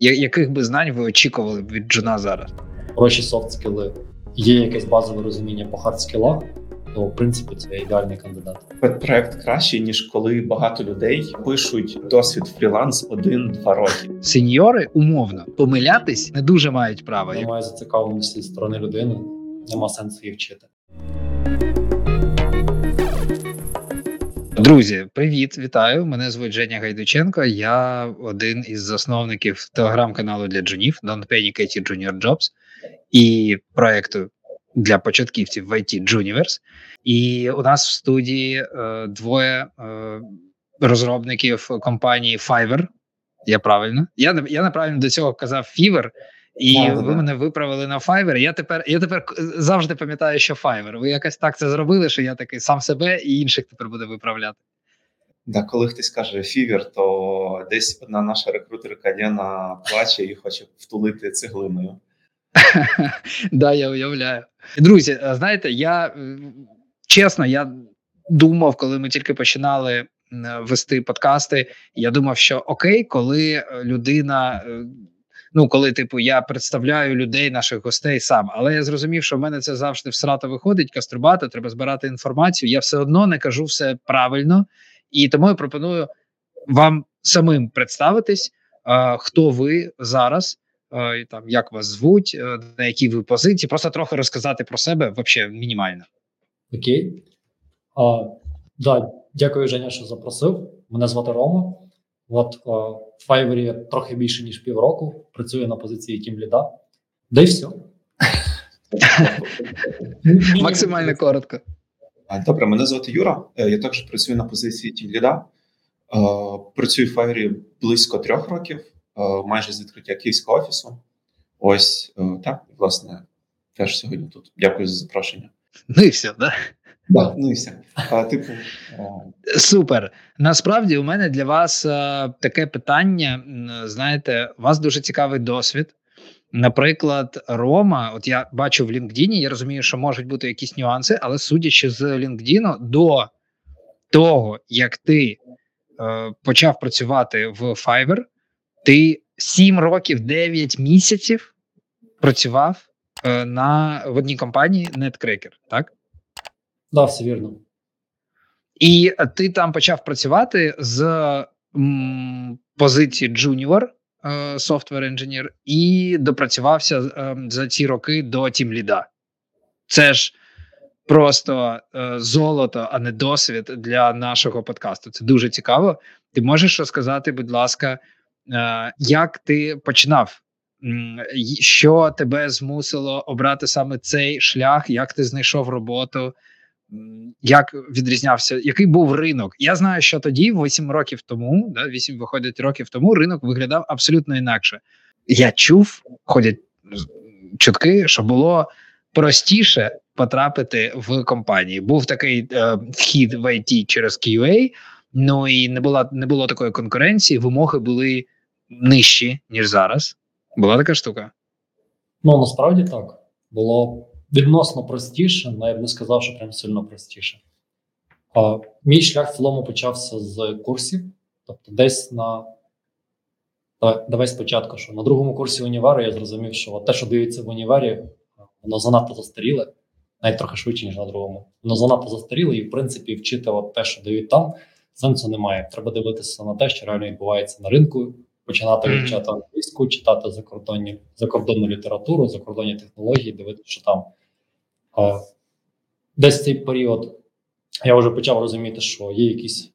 Яких би знань ви очікували б від джуна зараз? Хороші soft skills. Є якесь базове розуміння по hard скілах, то в принципі це ідеальний кандидат. Проект кращий ніж коли багато людей пишуть досвід фріланс один-два роки. Сеньори умовно помилятись не дуже мають права. Немає зацікавленості зі сторони людини, нема сенсу її вчити. Друзі, привіт, вітаю! Мене звуть Женя Гайдученко. Я один із засновників телеграм-каналу для джунів Don't Panic IT Junior Jobs і проекту для початківців в IT Juniverse. І у нас в студії е, двоє е, розробників компанії Fiverr. Я правильно? Я я неправильно до цього казав Fiverr, і а, ви да. мене виправили на Fiverr. Я тепер я тепер завжди пам'ятаю, що Fiverr. Ви якось так це зробили, що я такий сам себе і інших тепер буду виправляти. Да, коли хтось каже фівер, то десь одна наша рекрутерка Лена плаче і хоче втулити цеглиною. Да, я уявляю. Друзі, знаєте, я чесно, я думав, коли ми тільки починали вести подкасти, я думав, що окей, коли людина. Ну, коли, типу, я представляю людей, наших гостей сам, але я зрозумів, що в мене це завжди всрато виходить, каструбати, треба збирати інформацію. Я все одно не кажу все правильно, і тому я пропоную вам самим представитись, е, хто ви зараз, там як вас звуть, на якій ви позиції, просто трохи розказати про себе взагалі мінімально. Окей. А, да, Дякую, Женя, що запросив. Мене звати Рома. От в Fiverr трохи більше ніж півроку. Працюю на позиції тімліда. Да й все. Максимально коротко. Добре, мене звати Юра. Е, я також працюю на позиції тімліда. Е, працюю в Fiverr близько трьох років, е, майже з відкриття київського офісу. Ось так, власне, теж сьогодні тут. Дякую за запрошення. Ну і все, да? Да, ну і все. А, типу, Супер. Насправді у мене для вас а, таке питання. Знаєте, у вас дуже цікавий досвід. Наприклад, Рома, от я бачу в LinkedIn, я розумію, що можуть бути якісь нюанси, але судячи з LinkedIn, до того, як ти е, почав працювати в Fiverr, ти 7 років 9 місяців працював е, на в одній компанії NetCracker, так? Да, все вірно. І ти там почав працювати з позиції е, Software Engineer і допрацювався е, за ці роки до тімліда. Це ж просто е, золото, а не досвід для нашого подкасту. Це дуже цікаво. Ти можеш розказати, будь ласка, е, як ти починав? Що тебе змусило обрати саме цей шлях? Як ти знайшов роботу? Як відрізнявся, який був ринок? Я знаю, що тоді, 8 років тому, да, 8 виходить років тому, ринок виглядав абсолютно інакше. Я чув, ходять чутки, що було простіше потрапити в компанії. Був такий е, вхід в IT через QA, ну і не було, не було такої конкуренції, вимоги були нижчі, ніж зараз. Була така штука? Ну насправді так. Було відносно простіше, але я б не сказав, що прям сильно простіше. А, Мій шлях в цілому почався з курсів, тобто, десь на давай, спочатку, що на другому курсі унівару я зрозумів, що те, що дивиться в універі, воно занадто застаріле, навіть трохи швидше, ніж на другому. Воно занадто застаріле, і в принципі вчити от те, що дають там, сенсу немає. Треба дивитися на те, що реально відбувається на ринку, починати вивчати англійську, читати закордонні закордонну літературу, закордонні технології, дивитися, що там Десь цей період я вже почав розуміти, що є якісь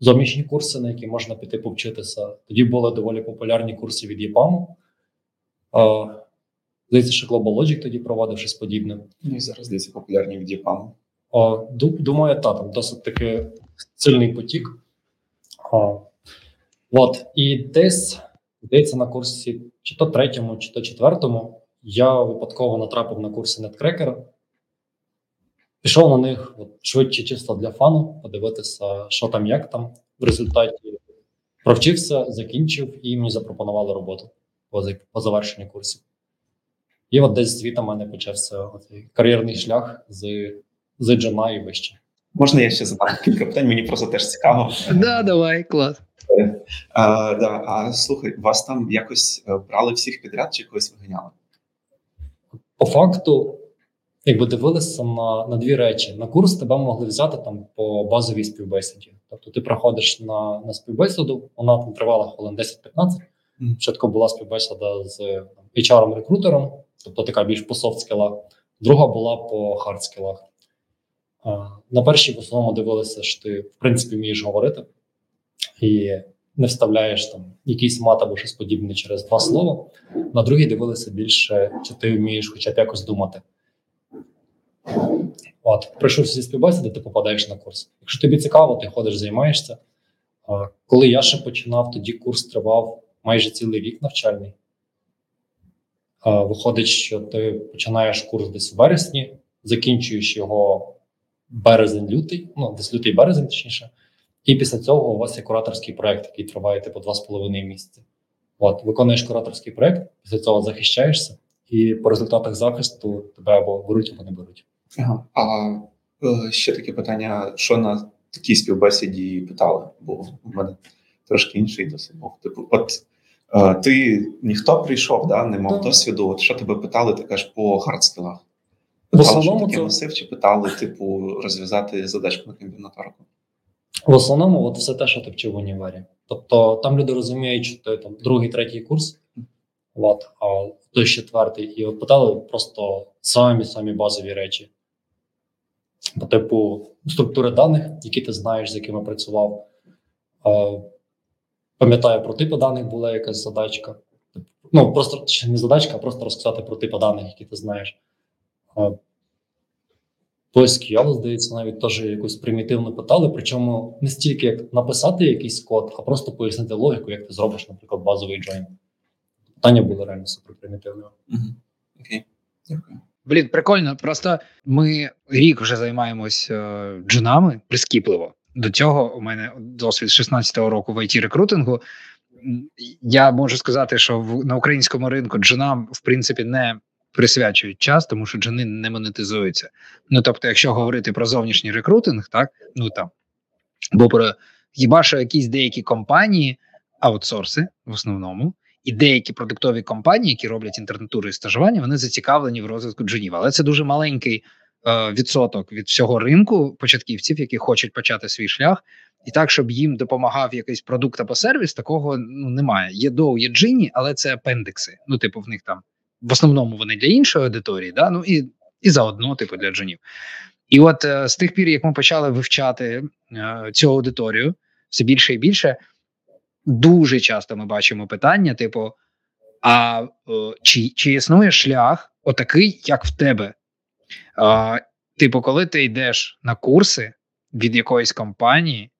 зовнішні курси, на які можна піти повчитися. Тоді були доволі популярні курси від ЄПАМу. Здається, що Global Logic тоді проводив щось подібне. Ну і зараз здається, популярні від ЄПАМу. Думаю, так, там досить таки сильний потік. От, і десь, здається, на курсі чи то третьому, чи то четвертому, я випадково натрапив на курси NetCracker. Пішов на них от, швидше, чисто для фану, подивитися, що там, як там. В результаті провчився, закінчив і мені запропонували роботу по, по завершенню курсів. І от десь звідти в мене почався цей кар'єрний шлях з з джема і вище. Можна я ще задам кілька питань? Мені просто теж цікаво. Да, давай, клас. А, да, а слухай, вас там якось е, брали всіх підряд чи когось виганяли? По факту, якби дивилися на, на дві речі: на курс тебе могли взяти там по базовій співбесіді. Тобто ти приходиш на, на співбесіду, вона там тривала хвилин 10-15. Мгм. Спочатку була співбесіда з HR-рекрутером, тобто така більш по софт-скілах. Друга була по хард-скілах. На першій в основному дивилися, що ти в принципі вмієш говорити і не вставляєш там якийсь мат або щось подібне через два слова. На другій дивилися більше, чи ти вмієш хоча б якось думати. От, прийшовши зі співбесіди, ти попадаєш на курс. Якщо тобі цікаво, ти ходиш, займаєшся. Коли я ще починав, тоді курс тривав майже цілий рік навчальний. Виходить, що ти починаєш курс десь у вересні, закінчуєш його березень-лютий, ну десь лютий березень, точніше. І після цього у вас є кураторський проект, який триває типу 2,5 місяці. От, виконуєш кураторський проект, після цього захищаєшся, і по результатах захисту тебе або беруть, або не беруть. Ага. А е, ще таке питання: що на такій співбесіді питали? Бо в мене трошки інший досвід був. Типу, от е, ти ніхто прийшов, да, не мав Так. досвіду. От що тебе питали, ти кажеш по хардскілах? В Питали, що основному таке це масив, чи питали, типу, розв'язати задачку на комбінаторику? В основному, от все те, що ти вчив в універі. Тобто там люди розуміють, що ти там другий, третій курс, от, а той четвертий, і от питали просто самі самі базові речі. По типу структури даних, які ти знаєш, з якими працював. Е, Пам'ятаю, про типи даних була якась задачка. Ну, просто не задачка, а просто розказати про типи даних, які ти знаєш. Е, по здається, навіть теж якусь примітивно питали, причому не стільки як написати якийсь код, а просто пояснити логіку, як ти зробиш, наприклад, базовий join. Питання були реально супер примітивними. Угу. Окей, дякую. Блін, прикольно. Просто ми рік вже займаємось е, джунами прискіпливо. До цього у мене досвід 16-го року в it рекрутингу. Я можу сказати, що в на українському ринку джунам в принципі не присвячують час, тому що джуни не монетизуються. Ну тобто, якщо говорити про зовнішній рекрутинг, так ну там бо про хіба що якісь деякі компанії, аутсорси в основному, і деякі продуктові компанії, які роблять інтернатури і стажування, вони зацікавлені в розвитку джунів. Але це дуже маленький е, відсоток від всього ринку початківців, які хочуть почати свій шлях. І так, щоб їм допомагав якийсь продукт або сервіс, такого ну немає. Є доу, є джині, але це апендикси. Ну, типу, в них там в основному вони для іншої аудиторії, да? ну і, і заодно, типу, для джунів. І от е, з тих пір, як ми почали вивчати е, цю аудиторію, все більше і більше, дуже часто ми бачимо питання: типу, а е, чи, чи існує шлях, отакий, як в тебе? Е, типу, коли ти йдеш на курси від якоїсь компанії,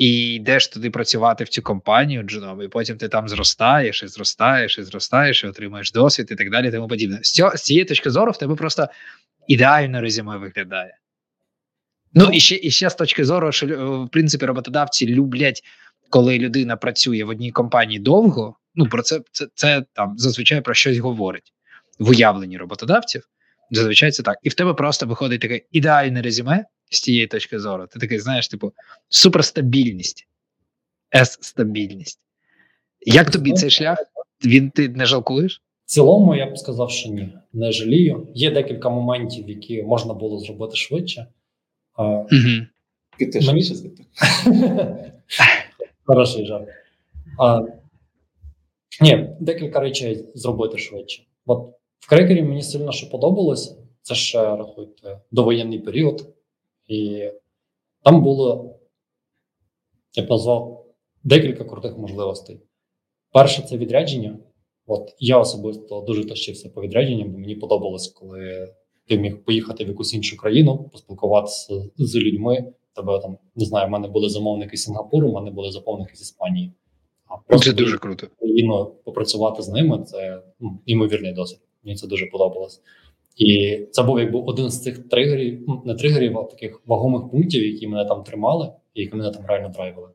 і йдеш туди працювати в цю компанію джуном, і потім ти там зростаєш, і зростаєш, і зростаєш, і отримуєш досвід, і так далі, і тому подібне. З, цього, з цієї точки зору в тебе просто ідеально резюме виглядає. Ну і ще, і ще з точки зору, що е, в принципі роботодавці люблять, коли людина працює в одній компанії довго. Ну про це, це, це там зазвичай про щось говорить в уявленні роботодавців. Зазвичай це так. І в тебе просто виходить таке ідеальне резюме з цієї точки зору. Ти такий, знаєш, типу, суперстабільність, С-стабільність. Як тобі цей шлях? Він ти не жалкуєш? В цілому я б сказав, що ні, не жалію. Є декілька моментів, які можна було зробити швидше. Угу. Піти швидше зайти. Хороший жарт. А, ні, декілька речей зробити швидше. От в крекері мені сильно що подобалось, це ще рахуйте довоєнний період, і там було, я б назвав, декілька крутих можливостей. Перше, це відрядження. От я особисто дуже тащився по відрядженням, бо мені подобалось, коли ти міг поїхати в якусь іншу країну, поспілкуватися з людьми. Тебе там не знаю, в мене були замовники з Сінгапуру, в мене були замовники з Іспанії. А Це дуже круто. країну попрацювати з ними це ну, імовірний досвід. Мені це дуже подобалось. І це був якби один з цих тригерів, ну, не тригерів, а таких вагомих пунктів, які мене там тримали, і які мене там реально драйвили.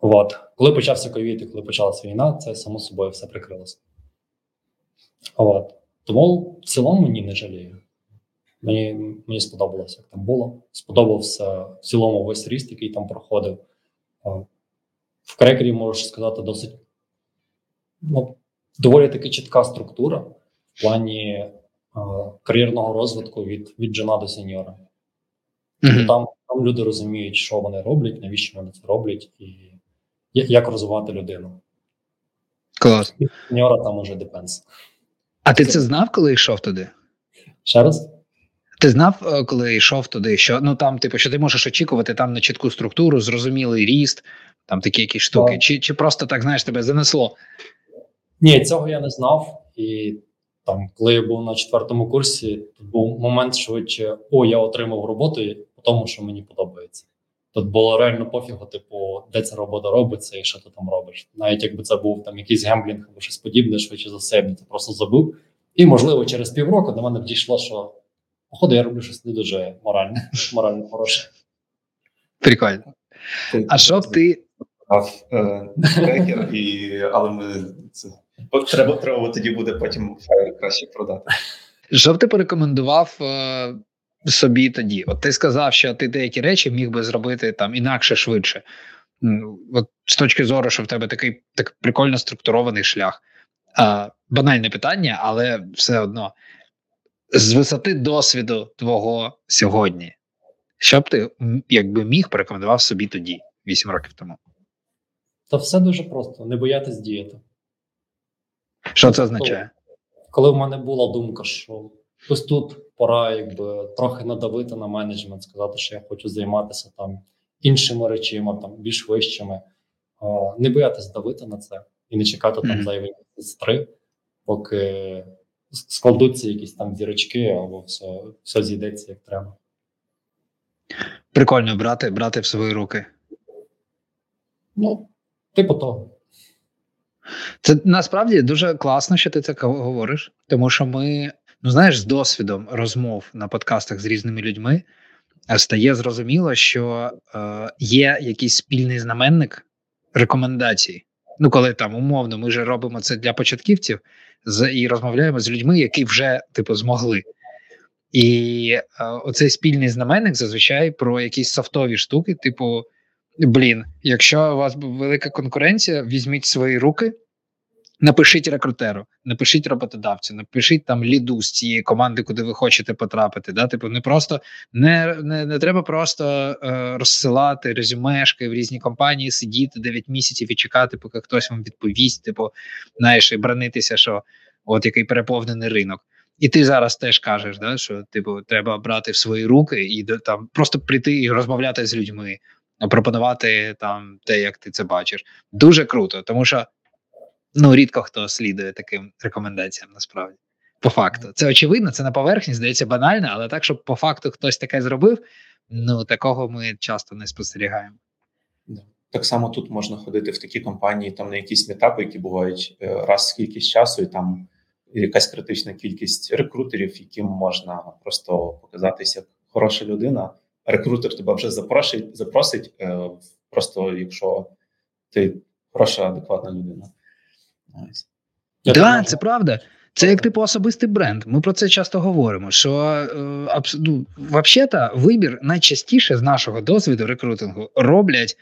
От. Коли почався ковід і коли почалася війна, це само собою все прикрилося. От. Тому в цілому ні, не жалію. Мені, мені сподобалося, як там було. Сподобався в цілому весь ріст, який там проходив. В крекері можу сказати досить ну, доволі таки чітка структура в плані е, кар'єрного розвитку від від джуна до сеньора. Mm-hmm. Там там люди розуміють, що вони роблять, навіщо вони це роблять, і як розвивати людину. Клас. Сеньора там уже депенс. А ти це знав, коли йшов туди? Ще раз? Ти знав, е, коли йшов туди, що ну там, типу, що ти можеш очікувати там на чітку структуру, зрозумілий ріст, там такі якісь штуки, чи чи просто так знаєш тебе занесло? Ні, цього я не знав. І там, коли я був на четвертому курсі, тут був момент швидше: о, я отримав роботу по тому, що мені подобається. Тут було реально пофігу, типу, де ця робота робиться і що ти там робиш. Навіть якби це був там якийсь гемблінг або щось подібне, швидше за все, я це просто забув. І, можливо, через півроку до мене дійшло, що походу я роблю щось не дуже моральне, морально хороше. Прикольно. А що б ти. Трекер, і, але ми це треба треба тоді буде потім файл краще продати. Що б ти порекомендував е, собі тоді? От ти сказав, що ти деякі речі міг би зробити там інакше швидше. От З точки зору, що в тебе такий так прикольно структурований шлях. А, Банальне питання, але все одно з висоти досвіду твого сьогодні, що б ти якби міг порекомендував собі тоді, 8 років тому? Та все дуже просто: не боятись діяти. Що це означає? Коли в мене була думка, що ось тут пора якби трохи надавити на менеджмент, сказати, що я хочу займатися там іншими речима, там більш вищими, не боятись давити на це і не чекати там зайвий місяць три, поки складуться якісь там зірочки, або все все зійдеться як треба. Прикольно брати брати в свої руки. Ну, типу того. Це насправді дуже класно, що ти це говориш, тому що ми, ну знаєш, з досвідом розмов на подкастах з різними людьми е, стає зрозуміло, що е, є якийсь спільний знаменник рекомендацій. Ну, коли там умовно, ми вже робимо це для початківців з і розмовляємо з людьми, які вже типу змогли. І е, оцей спільний знаменник зазвичай про якісь софтові штуки, типу. Блін, якщо у вас велика конкуренція, візьміть свої руки, напишіть рекрутеру, напишіть роботодавцю, напишіть там ліду з цієї команди, куди ви хочете потрапити. Да? Типу, не просто не не, не треба просто е, розсилати резюмешки в різні компанії, сидіти 9 місяців і чекати, поки хтось вам відповість, типу, знаєш, і бранитися, що от який переповнений ринок. І ти зараз теж кажеш, да, що типу треба брати в свої руки і там просто прийти і розмовляти з людьми пропонувати там те, як ти це бачиш. Дуже круто, тому що ну рідко хто слідує таким рекомендаціям насправді. По факту, це очевидно, це на поверхні, здається, банально, але так, щоб по факту хтось таке зробив, ну такого ми часто не спостерігаємо. Так само тут можна ходити в такі компанії, там на якісь метапи, які бувають е, раз кількість часу, і там якась критична кількість рекрутерів, яким можна просто показатися як хороша людина рекрутер тебе вже запросить, запросить е, просто якщо ти хороша, адекватна людина. Так, да, це правда. Це як типу особистий бренд. Ми про це часто говоримо. Що е, ну, взагалі-то вибір найчастіше з нашого досвіду рекрутингу роблять.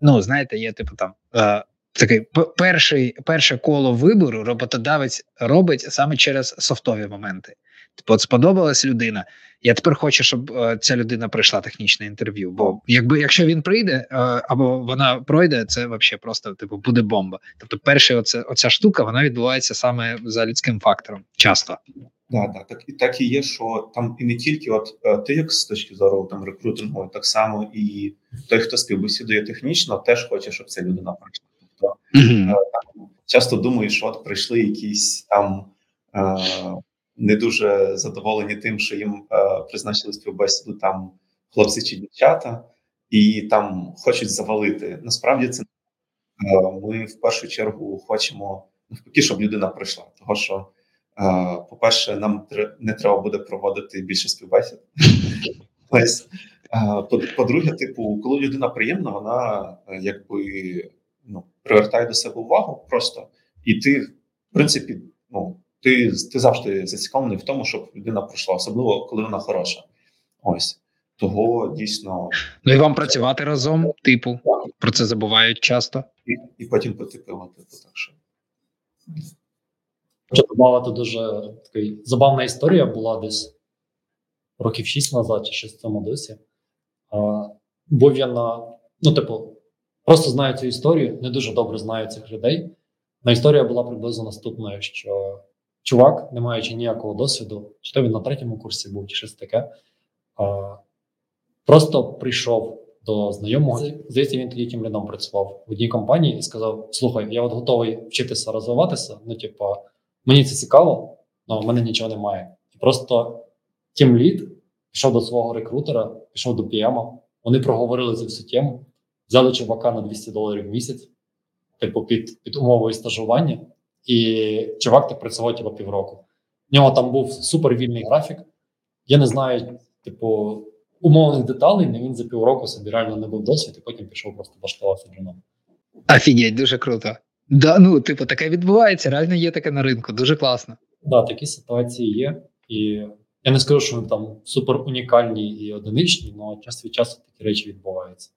Ну, знаєте, є типу там е, такий перший, перше коло вибору роботодавець робить саме через софтові моменти. От сподобалась людина. Я тепер хочу, щоб е, ця людина пройшла технічне інтерв'ю. Бо якби якщо він прийде е, або вона пройде, це взагалі просто типу буде бомба. Тобто, перша оця, оця штука вона відбувається саме за людським фактором. Часто. Да, да, так і так і є, що там і не тільки от е, ти, як з точки зору там рекрутингу, так само і той, хто співбесідує технічно, теж хоче, щоб ця людина пройшла. Тобто mm-hmm. там, часто думаєш, що от прийшли якісь там не дуже задоволені тим, що їм е, призначили співбесіду там хлопці чи дівчата, і там хочуть завалити. Насправді це е, ми в першу чергу хочемо навпаки, щоб людина прийшла. Того що, е, по-перше, нам не треба буде проводити більше співбесід. По-друге, типу, коли людина приємна, вона якби ну привертає до себе увагу просто, і ти, в принципі, ну ти ти завжди зацікавлений в тому, щоб людина пройшла, особливо коли вона хороша. Ось Того дійсно Ну і вам працювати разом, типу, про це забувають часто. і, і потім потепило. Типу, так що Хочу додати дуже такий забавна історія була десь років 6 назад, чи щось в цьому досі. А, був я на, ну, типу, просто знаю цю історію, не дуже добре знаю цих людей. Но історія була приблизно наступною: що чувак, не маючи ніякого досвіду, чи то він на третьому курсі був, чи щось таке, а, просто прийшов до знайомого. Здається, він тоді тим лідом працював в одній компанії і сказав: Слухай, я от готовий вчитися розвиватися. Ну, типу, мені це цікаво, але в мене нічого немає. І просто тім лід пішов до свого рекрутера, пішов до PM, Вони проговорили цю всю тему, взяли чувака на 200 доларів в місяць, типу, під, під умовою стажування, і чувак так працював типу, півроку. В нього там був супер вільний графік. Я не знаю, типу, умовних деталей, але він за півроку собі реально не був досвід, і потім пішов просто влаштувався джуном. Офігеть, дуже круто. Да, ну, типу, таке відбувається, реально є таке на ринку, дуже класно. Да, такі ситуації є. І я не скажу, що вони там супер унікальні і одиничні, але час від часу такі речі відбуваються.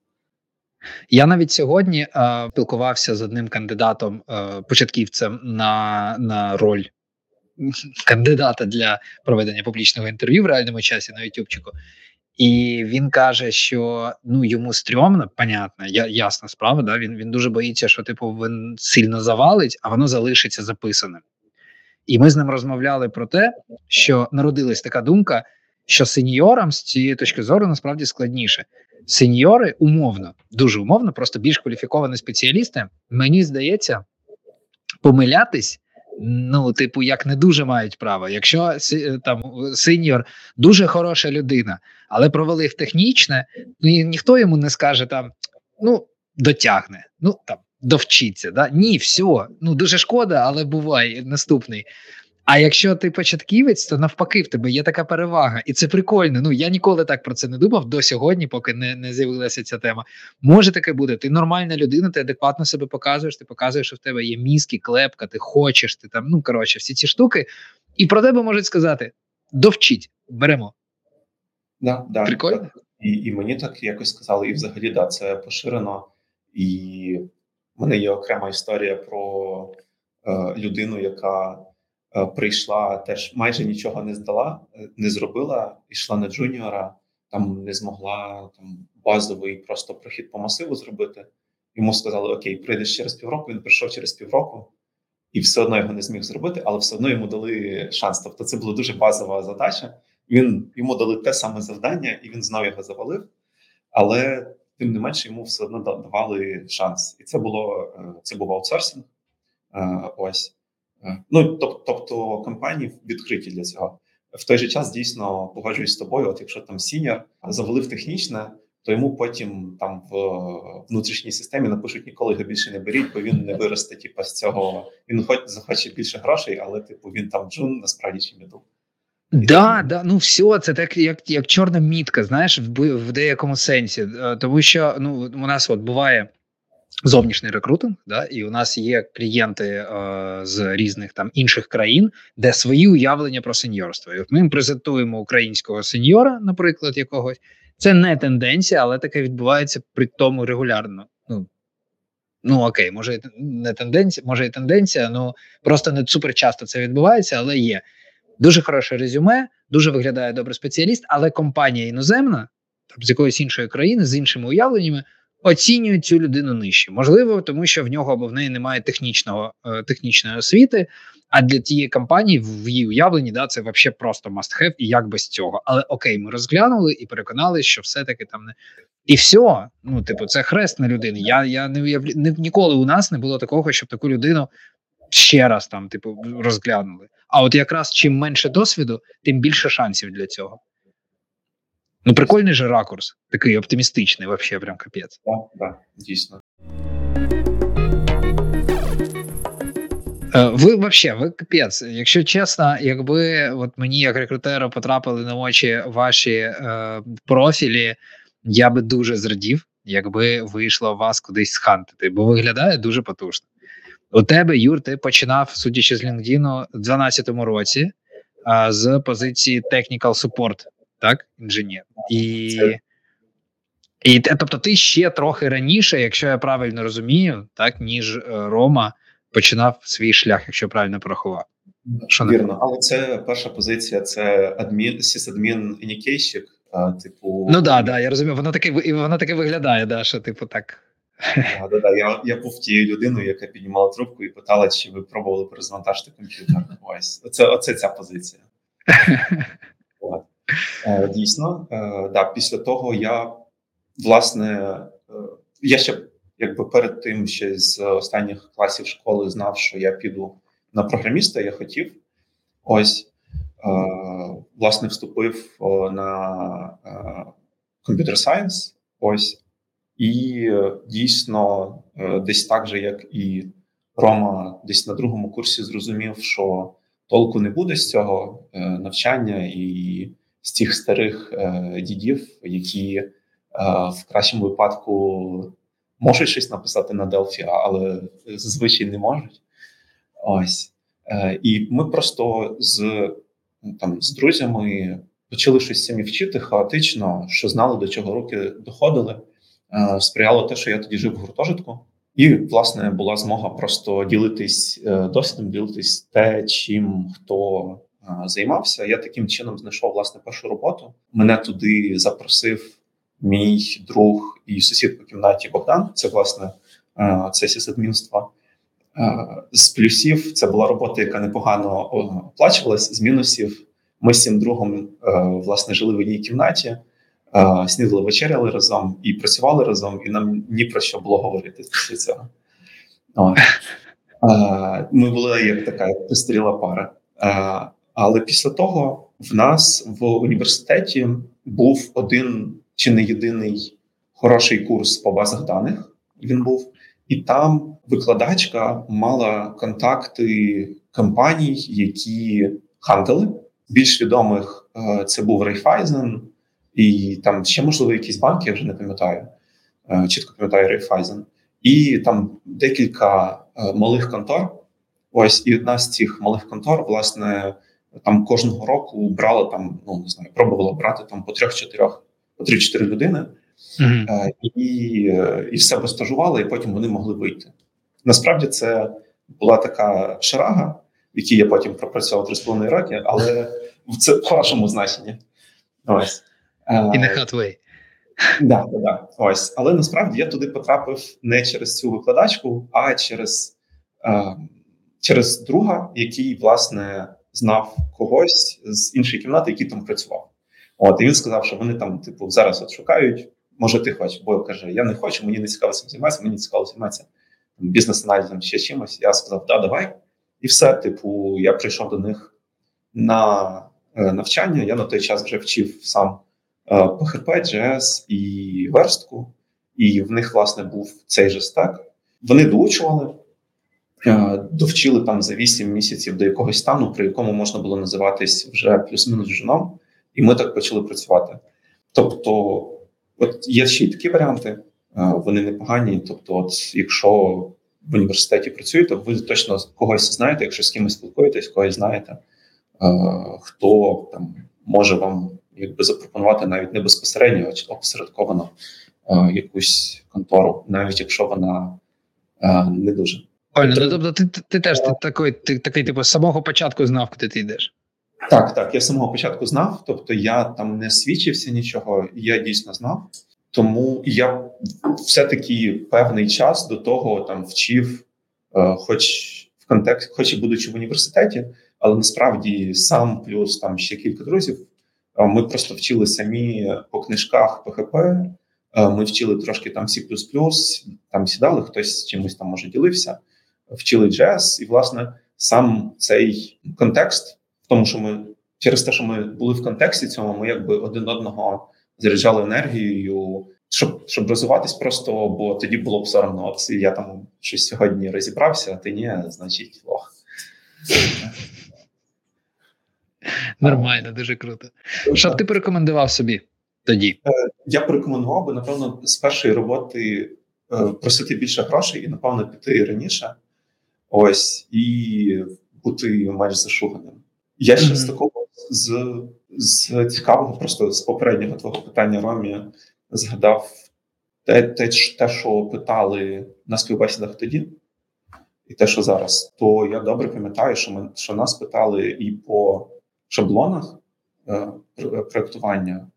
Я навіть сьогодні е, спілкувався з одним кандидатом, е, початківцем на, на роль кандидата для проведення публічного інтерв'ю в реальному часі на Ютубчику. І він каже, що ну йому стрьомно, понятно, я, ясна справа. Да? Він він дуже боїться, що типу він сильно завалить, а воно залишиться записаним. І ми з ним розмовляли про те, що народилась така думка, що сеньорам з цієї точки зору насправді складніше. Сеньори умовно, дуже умовно, просто більш кваліфіковані спеціалісти. Мені здається, помилятись. Ну, типу, як не дуже мають право. Якщо там сеньор дуже хороша людина, але провалив технічне, ну ніхто йому не скаже там: ну, дотягне, ну там довчиться. Да? Ні, все. Ну дуже шкода, але буває наступний. А якщо ти початківець, то навпаки, в тебе є така перевага, і це прикольно. Ну я ніколи так про це не думав до сьогодні, поки не не з'явилася ця тема. Може таке буде. Ти нормальна людина, ти адекватно себе показуєш. Ти показуєш, що в тебе є мізки, клепка, ти хочеш, ти там. Ну коротше, всі ці штуки, і про тебе можуть сказати: довчіть, беремо. Да, да, Прикольно. Так. І і мені так якось сказали, і взагалі да, це поширено. І в мене є окрема історія про е, людину, яка прийшла, теж майже нічого не здала, е, не зробила, йшла на джуніора, там не змогла там базовий просто прохід по масиву зробити. Йому сказали: Окей, прийдеш через півроку. Він прийшов через півроку. І все одно його не зміг зробити, але все одно йому дали шанс. Тобто, це була дуже базова задача. Він йому дали те саме завдання, і він знов його завалив. Але тим не менше йому все одно давали шанс, і це було це був аутсорсинг. Ось ну тобто компанії відкриті для цього. В той же час дійсно погоджуюсь з тобою. От якщо там сіньор завалив технічне, то йому потім там в внутрішній системі напишуть ніколи його більше не беріть, бо він не виросте. Типу, з цього він хоч захоче більше грошей, але типу він там джун насправді чи мідл. Да, да, ну все, це так, як як чорна мітка, знаєш, в в деякому сенсі. Тому що ну у нас от буває зовнішній рекрутинг, да, і у нас є клієнти е, з різних там інших країн, де свої уявлення про сеньорство. І от ми презентуємо українського сеньора, наприклад, якогось. Це не тенденція, але таке відбувається при тому регулярно. Ну ну окей, може не тенденція, може і тенденція, ну просто не супер часто це відбувається, але є. Дуже хороше резюме, дуже виглядає добре спеціаліст, але компанія іноземна, там, з якоїсь іншої країни, з іншими уявленнями, оцінює цю людину нижче. Можливо, тому що в нього або в неї немає технічного, е, технічної освіти. А для тієї компанії в її уявленні да, це взагалі просто must have і як без цього. Але окей, ми розглянули і переконалися, що все-таки там не. І все, ну, типу, це хрест на людини. Я я не уявлю ніколи у нас не було такого, щоб таку людину ще раз там, типу, розглянули. А от якраз чим менше досвіду, тим більше шансів для цього. Ну, прикольний же ракурс, такий оптимістичний, вообще прям капець. Так, так, дійсно. Е, ви вообще, ви капець. Якщо чесно, якби от мені як рекрутеру потрапили на очі ваші е, профілі, я би дуже зрадів, якби вийшло вас кудись схантити, бо виглядає дуже потужно. У тебе, Юр, ти починав, судячи з LinkedIn, у 2012 році з позиції technical support так, інженер. І, і тобто, ти ще трохи раніше, якщо я правильно розумію, так, ніж е, Рома починав свій шлях, якщо правильно порахував. Що Вірно, але це перша позиція, це адмін, сисадмін і нікейщик. а, Типу, Ну да, да, я розумію. Воно таке і воно таке виглядає, да, що типу так. Да, да, да. Я, я був тією людиною, яка піднімала трубку і питала, чи ви пробували перезавантажити комп'ютер. Ось оце, оце ця позиція. Е, Дійсно, е, да, після того я власне е, я ще якби перед тим ще з останніх класів школи знав, що я піду на програміста. Я хотів. Ось власне вступив на комп'ютер сайенс. Ось і дійсно, десь так же, як і Рома, десь на другому курсі зрозумів, що толку не буде з цього навчання і з тих старих е, дідів, які е, в кращому випадку можуть щось написати на Delphi, але зазвичай не можуть. Ось. Е, І ми просто з, там, з друзями почали щось самі вчити хаотично, що знали, до чого руки доходили. Е, Сприяло те, що я тоді жив в гуртожитку, і власне була змога просто ділитись е, досвідом, ділитись те, чим хто займався. Я таким чином знайшов власне першу роботу. Мене туди запросив мій друг і сусід по кімнаті Богдан. Це власне е, це сисадмінство. Е, З плюсів це була робота, яка непогано оплачувалась. З мінусів ми з цим другом е, власне жили в одній кімнаті, е, снідали, вечеряли разом і працювали разом, і нам ні про що було говорити після цього. Е, Ми були як така пристріла пара. Але після того в нас в університеті був один чи не єдиний хороший курс по базах даних. Він був, і там викладачка мала контакти компаній, які хантили. Більш відомих е, це був Raiffeisen, і там ще можливо якісь банки, я вже не пам'ятаю. Е, Чітко пам'ятаю Raiffeisen. І там декілька е, малих контор. Ось і одна з цих малих контор, власне, там кожного року брала там, ну не знаю, пробувала брати там по трьох-чотирьох, по три-чотири людини. Мгм. Е, і, і все стажували, і потім вони могли вийти. Насправді це була така шарага, в якій я потім пропрацював 3,5 роки, але в це в хорошому значенні. Ось. Е, In a hot way. Да, да, да. Ось. Але насправді я туди потрапив не через цю викладачку, а через, е, через друга, який, власне, знав когось з іншої кімнати, який там працював. От, і він сказав, що вони там, типу, зараз от шукають. Може, ти хочеш, бо каже: Я не хочу, мені не цікаво цим займатися, мені цікаво займатися бізнес-аналізом ще чимось. Я сказав, да, давай. І все. Типу, я прийшов до них на е, навчання. Я на той час вже вчив сам е, PHP, JS і верстку, і в них, власне, був цей же стек. Вони доучували, довчили там за 8 місяців до якогось стану, при якому можна було називатись вже плюс-мінус женом, і ми так почали працювати. Тобто, от є ще й такі варіанти, е, вони непогані. Тобто, от якщо в університеті працюєте, ви точно когось знаєте, якщо з кимось спілкуєтесь, когось знаєте, е, хто там може вам якби запропонувати навіть не безпосередньо, а опосередковано е, якусь контору, навіть якщо вона е, не дуже. Ольно, ну тобто ти, ти, ти теж ти такий, ти такий, типу, з самого початку знав, куди ти йдеш. Так, так. Я з самого початку знав, тобто я там не свідчився нічого, я дійсно знав. Тому я все-таки певний час до того там вчив, е, хоч в контексті, хоч і будучи в університеті, але насправді сам плюс там ще кілька друзів. е, Ми просто вчили самі по книжках PHP, е, Ми вчили трошки там C++, там сідали, хтось чимось там може ділився, вчили JS, і власне сам цей контекст в тому, що ми через те, що ми були в контексті цьому, ми якби один одного заряджали енергією, щоб щоб розвиватись просто, бо тоді було б соромно. От я там щось сьогодні розібрався, а ти ні, значить лох. Нормально, дуже круто. Що б ти порекомендував собі тоді? Я порекомендував би, напевно, з першої роботи е, просити більше грошей і, напевно, піти раніше. Ось і бути менш зашуганим. Я ще з такого з, з цікавого, просто з попереднього твого питання Ромі згадав те, те, те, що питали на співбесідах тоді, і те, що зараз, то я добре пам'ятаю, що ми що нас питали і по шаблонах е, проектування,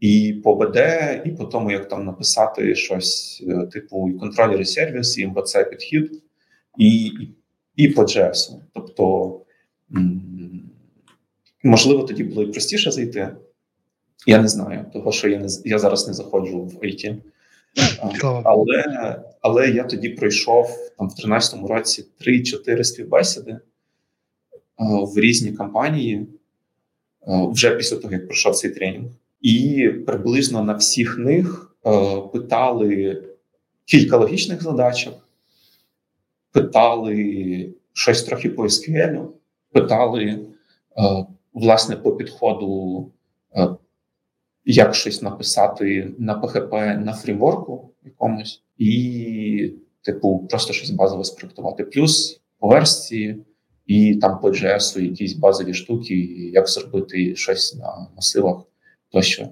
і по БД, і по тому, як там написати щось е, типу контролери сервіс, і МВЦ підхід, і, і, по JS. Тобто, можливо, тоді було і простіше зайти. Я не знаю, того що я не я зараз не заходжу в IT. Але але я тоді пройшов там в 13-му році 3-4 співбесіди в різні компанії вже після того, як пройшов цей тренінг. І приблизно на всіх них питали кілька логічних задачок, питали щось трохи по SQL, питали власне по підходу як щось написати на PHP на фреймворку якомусь, і, типу, просто щось базове спроектувати. Плюс по версії, і там по JS якісь базові штуки, як зробити щось на масивах тощо.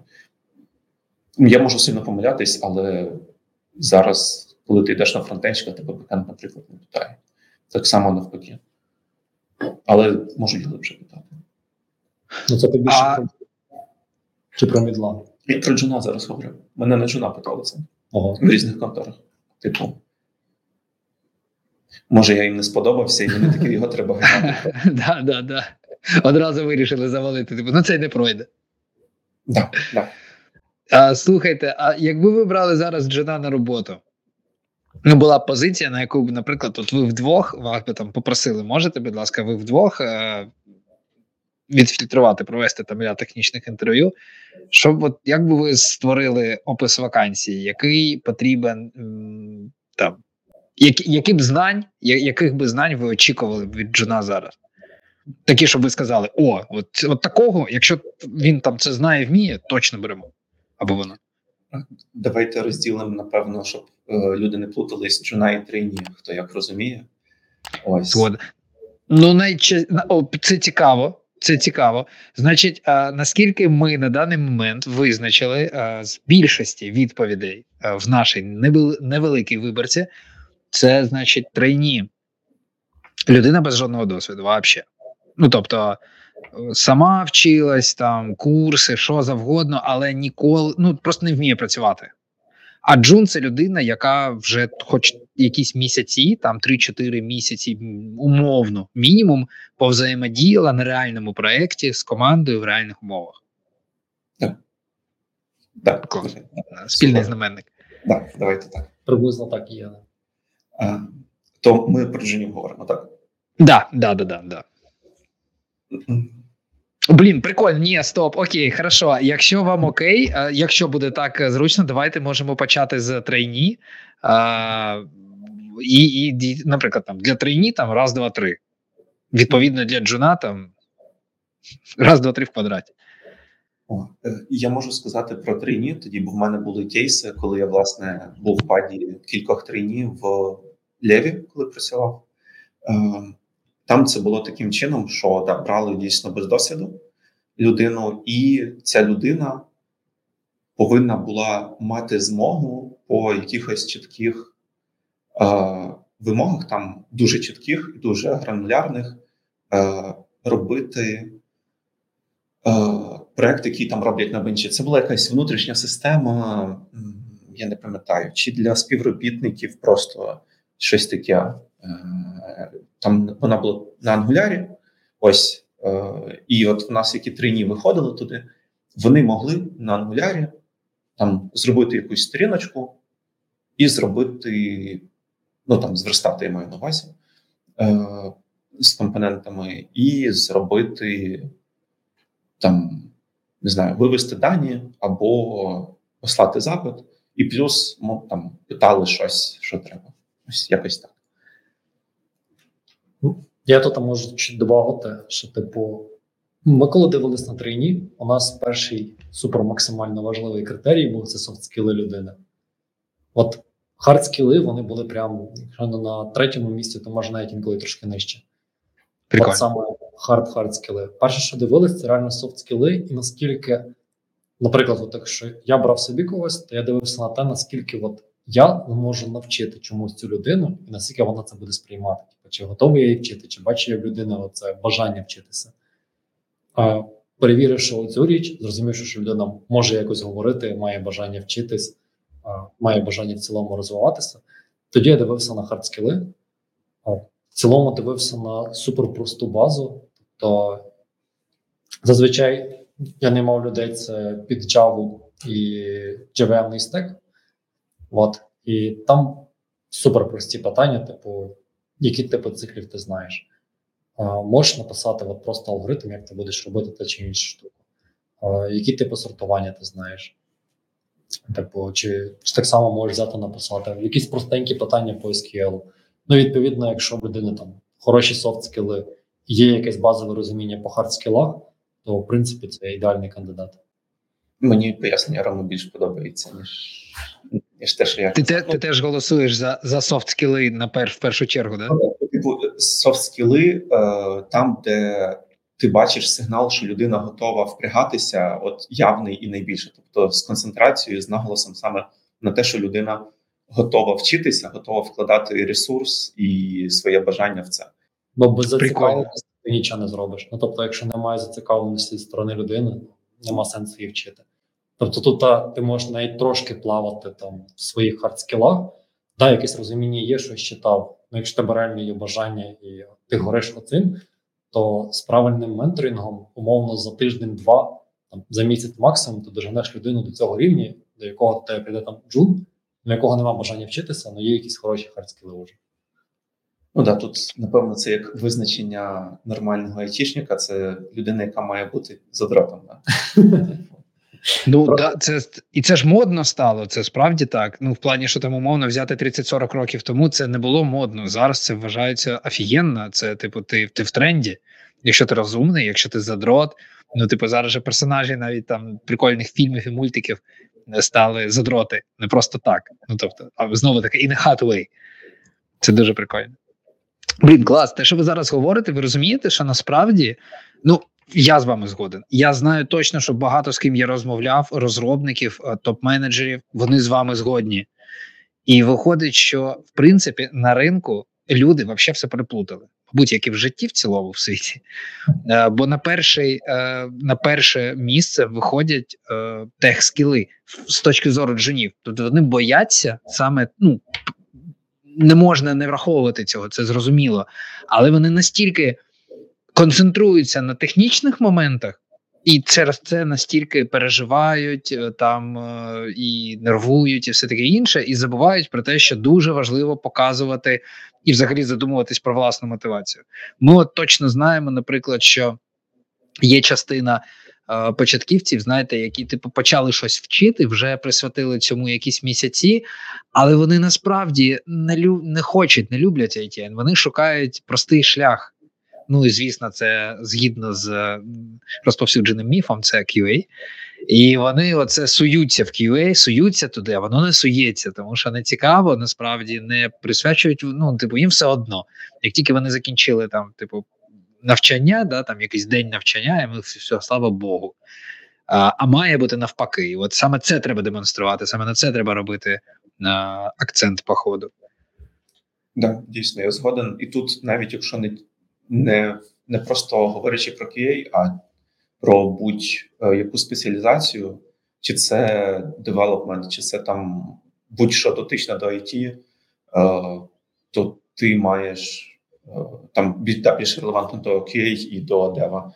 Я можу сильно помилятись, але зараз, коли ти йдеш на фронтенчика, тебе бекенд, наприклад, не питає. Так само навпаки. Але можуть глибше питати. Ну, це тобі а... Чи про мідла? Я про джуна зараз говорю. Мене не джуна питали це ага. в різних конторах. Типу. Може, я їм не сподобався, і мені таки його треба ганяти. Да, да, да. Одразу вирішили завалити. Типу, ну це й не пройде. Да. А, Слухайте, а якби ви брали зараз джуна на роботу? Ну, була позиція, на яку, б, наприклад, от ви вдвох вас би там попросили, можете, будь ласка, ви вдвох е, відфільтрувати, провести там ряд технічних інтерв'ю. Щоб от як би ви створили опис вакансії, який потрібен там, які, які б знань, яких би знань ви очікували б від Джуна зараз? Такі, щоб ви сказали: о, от от такого, якщо він там це знає, вміє, точно беремо. Або вона. Давайте розділимо, напевно, щоб люди не плутались Джуна і трейні, хто як розуміє. Ось. Ну, найча... О, це цікаво. Це цікаво. Значить, а, наскільки ми на даний момент визначили а, з більшості відповідей а, в нашій невеликій виборці, це значить трейні людина без жодного досвіду, взагалі. Ну тобто сама вчилась там курси, що завгодно, але ніколи ну просто не вміє працювати. А Джун це людина, яка вже, хоч якісь місяці, там 3-4 місяці, умовно, мінімум, повзаємодіяла на реальному проєкті з командою в реальних умовах. Так. Так. Клас. Спільний знаменник. Так, давайте так. Приблизно так і є. А, То ми про Джунів говоримо, так? Так, да, да, да, да. Блін, прикольно. Ні, стоп, окей, хорошо. Якщо вам окей, е, якщо буде так е, зручно, давайте можемо почати з трейні. А, і, і, наприклад, там для трейні там раз, два, три. Відповідно, для джуна там раз, два, три в квадраті. Е, Я можу сказати про трейні, тоді, бо в мене були кейси, коли я власне був в паді кількох трейнів в Леві, коли працював. Там це було таким чином, що да, брали дійсно без досвіду людину, і ця людина повинна була мати змогу по якихось чітких е, вимогах, там дуже чітких і дуже гранулярних, е, робити е, проект, який там роблять на бенчі. Це була якась внутрішня система, я не пам'ятаю, чи для співробітників просто щось таке. Е, там вона була на ангулярі. Ось е, і от в нас, які три дні виходили туди, вони могли на ангулярі там зробити якусь сторіночку і зробити, ну там зверстати, я маю на увазі е, з компонентами, і зробити там, не знаю, вивести дані або послати запит, і плюс ну, там питали щось, що треба. Ось якось так. Я тут можу чуть додати, що, типу, ми коли дивились на трейні, у нас перший супермаксимально важливий критерій був це софт-скіли людини. От хард-скіли вони були прямо, якщо не на третьому місці, то може навіть інколи трошки нижче. Прикольно. От саме хард-хард скіли. Перше, що дивились, це реально soft skills, і наскільки, наприклад, от якщо я брав собі когось, то я дивився на те, наскільки от я можу навчити чомусь цю людину, і наскільки вона це буде сприймати. Чи готовий я її вчити, чи бачу я в людини це бажання вчитися. А, Перевіривши цю річ, зрозумівши, що людина може якось говорити, має бажання вчитись, має бажання в цілому розвиватися. Тоді я дивився на хардскіли. В цілому дивився на суперпросту базу. Тобто зазвичай я не мав людей це під Java і JVM стек. От. І там суперпрості питання, типу, які типи циклів ти знаєш. Можеш написати от просто алгоритм, як ти будеш робити те чи іншу штуку. Які типи сортування ти знаєш? Типу, чи, так само можеш взяти написати якісь простенькі питання по SQL. Ну, відповідно, якщо в людини там хороші soft skills, є якесь базове розуміння по hard скілах, то в принципі це ідеальний кандидат. Мені пояснення Рома більш подобається, ніж ніж те, що я ти, те, ти теж голосуєш за за софт скіли на пер, в першу чергу, да? Типу, софт скіли е, там, де ти бачиш сигнал, що людина готова впрягатися, от явний і найбільше, тобто з концентрацією, з наголосом саме на те, що людина готова вчитися, готова вкладати ресурс і своє бажання в це. Бо без зацікавленості ти нічого не зробиш. Ну тобто, якщо немає зацікавленості зі сторони людини, нема сенсу її вчити. Тобто, тут та, ти можеш навіть трошки плавати там в своїх хардскілах, да, якесь розуміння є, що читав. Ну, якщо тебе реально є бажання і ти гориш оцим, то з правильним менторингом, умовно, за тиждень-два, там за місяць максимум, ти доженеш людину до цього рівня, до якого тебе прийде там джун, на якого немає бажання вчитися, але є якісь хороші хардскіли вже. Ну да, тут напевно це як визначення нормального айтішника, це людина, яка має бути задротом. Да? Ну да, це і це ж модно стало. Це справді так. Ну, в плані, що там умовно взяти 30-40 років тому це не було модно. Зараз це вважається офігенно. Це типу, ти ти в тренді. Якщо ти розумний, якщо ти задрот. Ну, типу, зараз же персонажі навіть там прикольних фільмів і мультиків стали задроти. Не просто так. Ну тобто, а знову таки, a hot way. Це дуже прикольно. Блін, клас, те, що ви зараз говорите, ви розумієте, що насправді, ну я з вами згоден. Я знаю точно, що багато з ким я розмовляв, розробників, е, топ-менеджерів, вони з вами згодні. І виходить, що в принципі на ринку люди взагалі все переплутали, будь-як і в житті в цілому в світі. Е, бо на перший, е, на перше місце виходять тех-скіли з точки зору джунів. Тобто вони бояться саме ну не можна не враховувати цього, це зрозуміло. Але вони настільки концентруються на технічних моментах, і через це настільки переживають е, там е, і нервують, і все таке інше, і забувають про те, що дуже важливо показувати і взагалі задумуватись про власну мотивацію. Ми от точно знаємо, наприклад, що є частина. Е, початківців, знаєте, які типу почали щось вчити, вже присвятили цьому якісь місяці, але вони насправді не лю не хочуть, не люблять ITN, Вони шукають простий шлях. Ну і звісно, це згідно з розповсюдженим міфом, це QA. І вони оце суються в QA, суються туди, а воно не сується, тому що не цікаво, насправді не присвячують. Ну, типу, їм все одно. Як тільки вони закінчили там, типу, навчання, да, там якийсь день навчання, і ми все, слава Богу. А а має бути навпаки. І От саме це треба демонструвати, саме на це треба робити на акцент по ходу. Так, да, дійсно, я згоден. І тут, навіть якщо не не, не просто говорячи про QA, а про будь-яку спеціалізацію, чи це девелопмент, чи це там будь-що дотичне до IT, е, то ти маєш е, там більш релевантно до QA і до дева.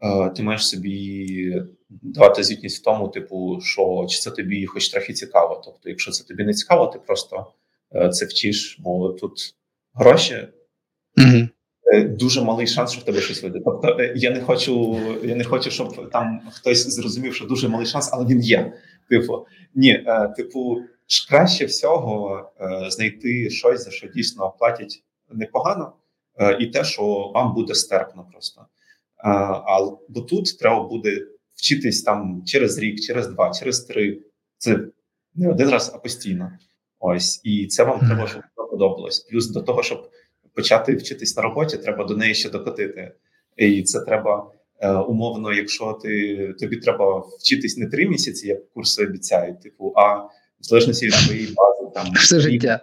Е, ти маєш собі давати звітність в тому, типу, що чи це тобі хоч трохи цікаво. Тобто, якщо це тобі не цікаво, ти просто це вчиш, бо тут гроші. Mm-hmm. Е, дуже малий шанс, що в тебе щось вийде. Тобто е, я не хочу, я не хочу, щоб там хтось зрозумів, що дуже малий шанс, але він є. Типу, ні, е, типу, краще всього знайти щось, за що дійсно платять непогано, і те, що вам буде стерпно просто. А бо тут треба буде вчитись там через рік, через два, через три. Це не один раз, а постійно. Ось і це вам треба, щоб подобалось. Плюс до того, щоб почати вчитись на роботі, треба до неї ще докотити. і це треба е, умовно, якщо ти тобі треба вчитись не три місяці, як курси обіцяють, типу, а в залежності від твоєї бази там все життя.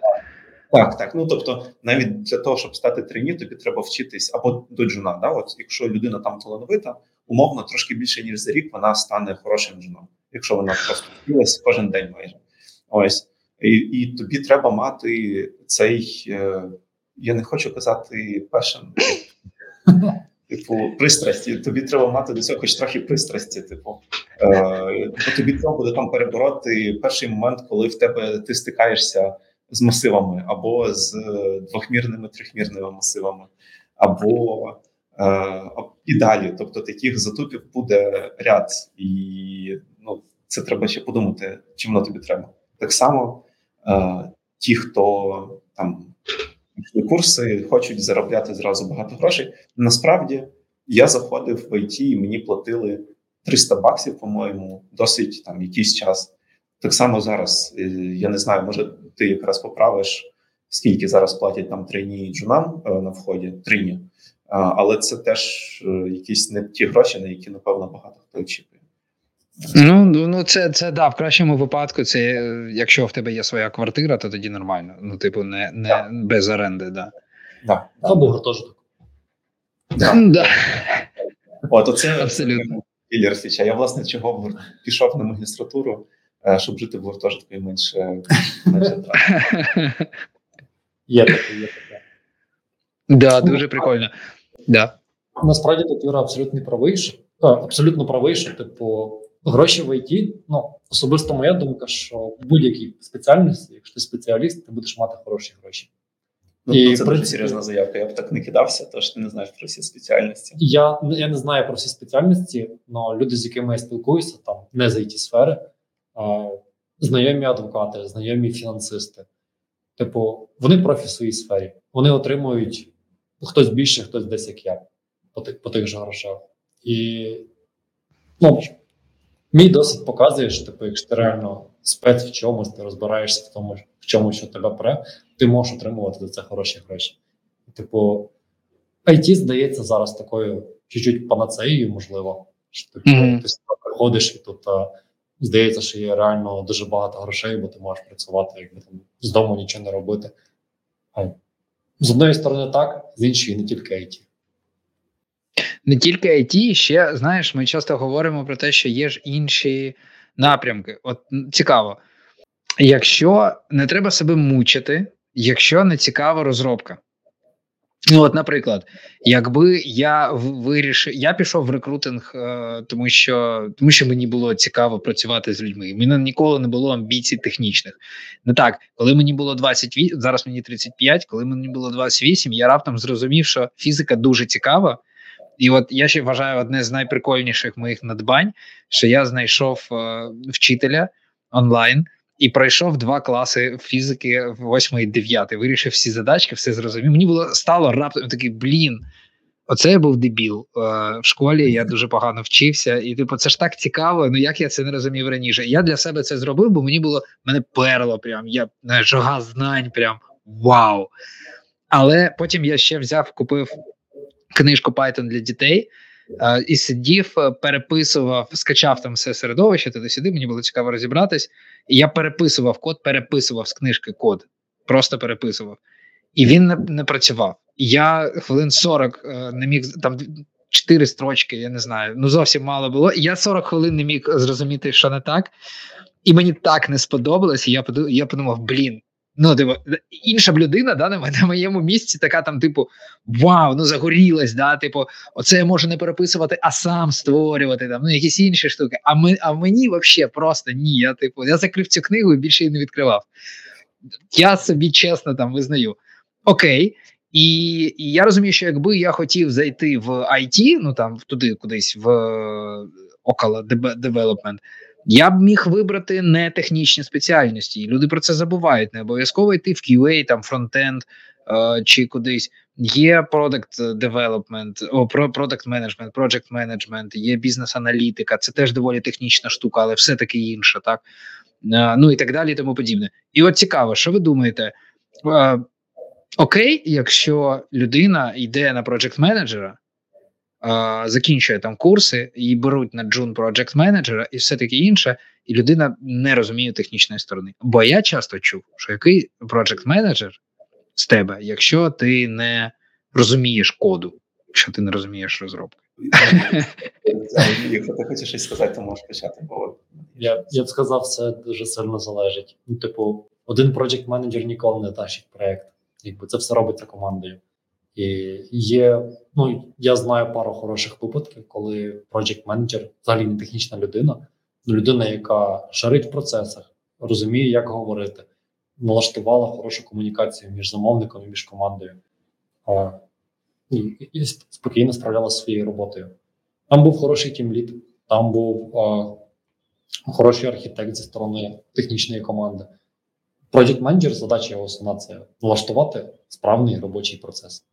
Так, так. Ну тобто, навіть для того, щоб стати трені, тобі треба вчитись або до джуна. Да? От якщо людина там талановита, умовно трошки більше ніж за рік вона стане хорошим джуном, якщо вона просто вчилась кожен день майже. Ось і і тобі треба мати цей. Е, я не хочу казати пешен, типу, пристрасті. Тобі треба мати до цього хоч трохи пристрасті. Типу, е, бо тобі треба буде там перебороти перший момент, коли в тебе ти стикаєшся з масивами, або з двохмірними трьохмірними масивами, або е, і далі. Тобто таких затупів буде ряд, і ну це треба ще подумати, чи воно тобі треба. Так само е, ті, хто там курси, хочуть заробляти зразу багато грошей. Насправді я заходив в ІТ і мені платили 300 баксів, по-моєму, досить там якийсь час. Так само зараз е, я не знаю, може ти якраз поправиш, скільки зараз платять там трейні джунам е, на вході, трейні, але це теж е, якісь не ті гроші, на які напевно багато хто очікує. Ну ну це це да, в кращому випадку. Це якщо в тебе є своя квартира, то тоді нормально. Ну, типу, не не да. без оренди, да. Да. Або гуртожиток. Да. Да. От оце абсолютно кілер фіча. Я власне чого пішов на магістратуру. Е, щоб жити в гуртожитку і менше менше Є таке, є таке. Да, дуже прикольно. Да. Насправді тут Юра абсолютно правий, що абсолютно правий, що типу гроші в ІТ, ну особисто моя думка, що в будь-якій спеціальності, якщо ти спеціаліст, ти будеш мати хороші гроші. Ну, і Це дуже серйозна заявка. Я б так не кидався, тож ти не знаєш про всі спеціальності. Я я не знаю про всі спеціальності, але люди, з якими я спілкуюся, там не за it сфери, знайомі адвокати, знайомі фінансисти. Типу, вони профі в своїй сфері. Вони отримують хтось більше, хтось десь як я по тих, по тих же грошах. І ну, мій досвід показує, що типу, якщо ти реально спец в чомусь, ти розбираєшся в тому, в чому, що тебе пре, ти можеш отримувати за це хороші гроші. Типу, IT здається зараз такою чуть-чуть панацеєю, можливо. Що типу, mm-hmm. ти приходиш і тут здається, що є реально дуже багато грошей, бо ти можеш працювати, якби там з дому нічого не робити. З одної сторони, так, з іншої, не тільки IT. Не тільки IT, ще знаєш, ми часто говоримо про те, що є ж інші напрямки. От цікаво, якщо не треба себе мучити, якщо не цікава розробка. Ну, от, наприклад, якби я вирішив, я пішов в рекрутинг, е, тому що тому що мені було цікаво працювати з людьми. Мені ніколи не було амбіцій технічних. Не так, коли мені було 28, зараз мені 35, коли мені було 28, я раптом зрозумів, що фізика дуже цікава. І от я ще вважаю одне з найприкольніших моїх надбань, що я знайшов е, вчителя онлайн і пройшов два класи фізики 8 і 9. Вирішив всі задачки, все зрозумів. Мені було стало раптом такий блін. Оце я був дебіл е, в школі. Я дуже погано вчився, і типу, це ж так цікаво. Ну як я це не розумів раніше? Я для себе це зробив, бо мені було мене перло. Прям я не жога знань, прям вау. Але потім я ще взяв, купив книжку Python для дітей. Uh, і сидів, е, переписував, скачав там все середовище, туди сюди. Мені було цікаво розібратись. І я переписував код, переписував з книжки код, просто переписував, і він не не працював. Я хвилин 40 е, не міг там 4 строчки, я не знаю. Ну зовсім мало було. Я 40 хвилин не міг зрозуміти, що не так. І мені так не сподобалось. І я подумав, блін. Ну, диво, інша б людина да, на моєму місці така там, типу, вау, ну загорілась, да, типу, оце я можу не переписувати, а сам створювати там, ну, якісь інші штуки. А ми, а мені взагалі просто ні. Я типу, я закрив цю книгу і більше її не відкривав. Я собі чесно там визнаю. Окей. І і я розумію, що якби я хотів зайти в IT, ну там туди кудись в около development, я б міг вибрати не технічні спеціальності, і люди про це забувають. Не обов'язково йти в QA, там фронтенд е, чи кудись. Є product development, о, product management, project management, є бізнес-аналітика. Це теж доволі технічна штука, але все таки інша, так е, ну і так далі, і тому подібне. І от цікаво, що ви думаєте? Е, окей, якщо людина йде на project менеджера закінчує там курси і беруть на джун project менеджера і все таке інше, і людина не розуміє технічної сторони. Бо я часто чув, що який project менеджер з тебе, якщо ти не розумієш коду, якщо ти не розумієш розробки. Якщо ти хочеш щось сказати, то можеш почати. Бо Я я б сказав, це дуже сильно залежить. Ну, типу, один project менеджер ніколи не тащить проект. Якби це все робиться командою. І є, ну я знаю пару хороших випадків, коли project менеджер взагалі не технічна людина, ну людина, яка шарить в процесах, розуміє, як говорити, налаштувала хорошу комунікацію між замовником і між командою. А, і, і спокійно справлялася своєю роботою. Там був хороший тімлід, там був а, хороший архітект зі сторони технічної команди. Project менеджер задача його основна це налаштувати справний робочий процес.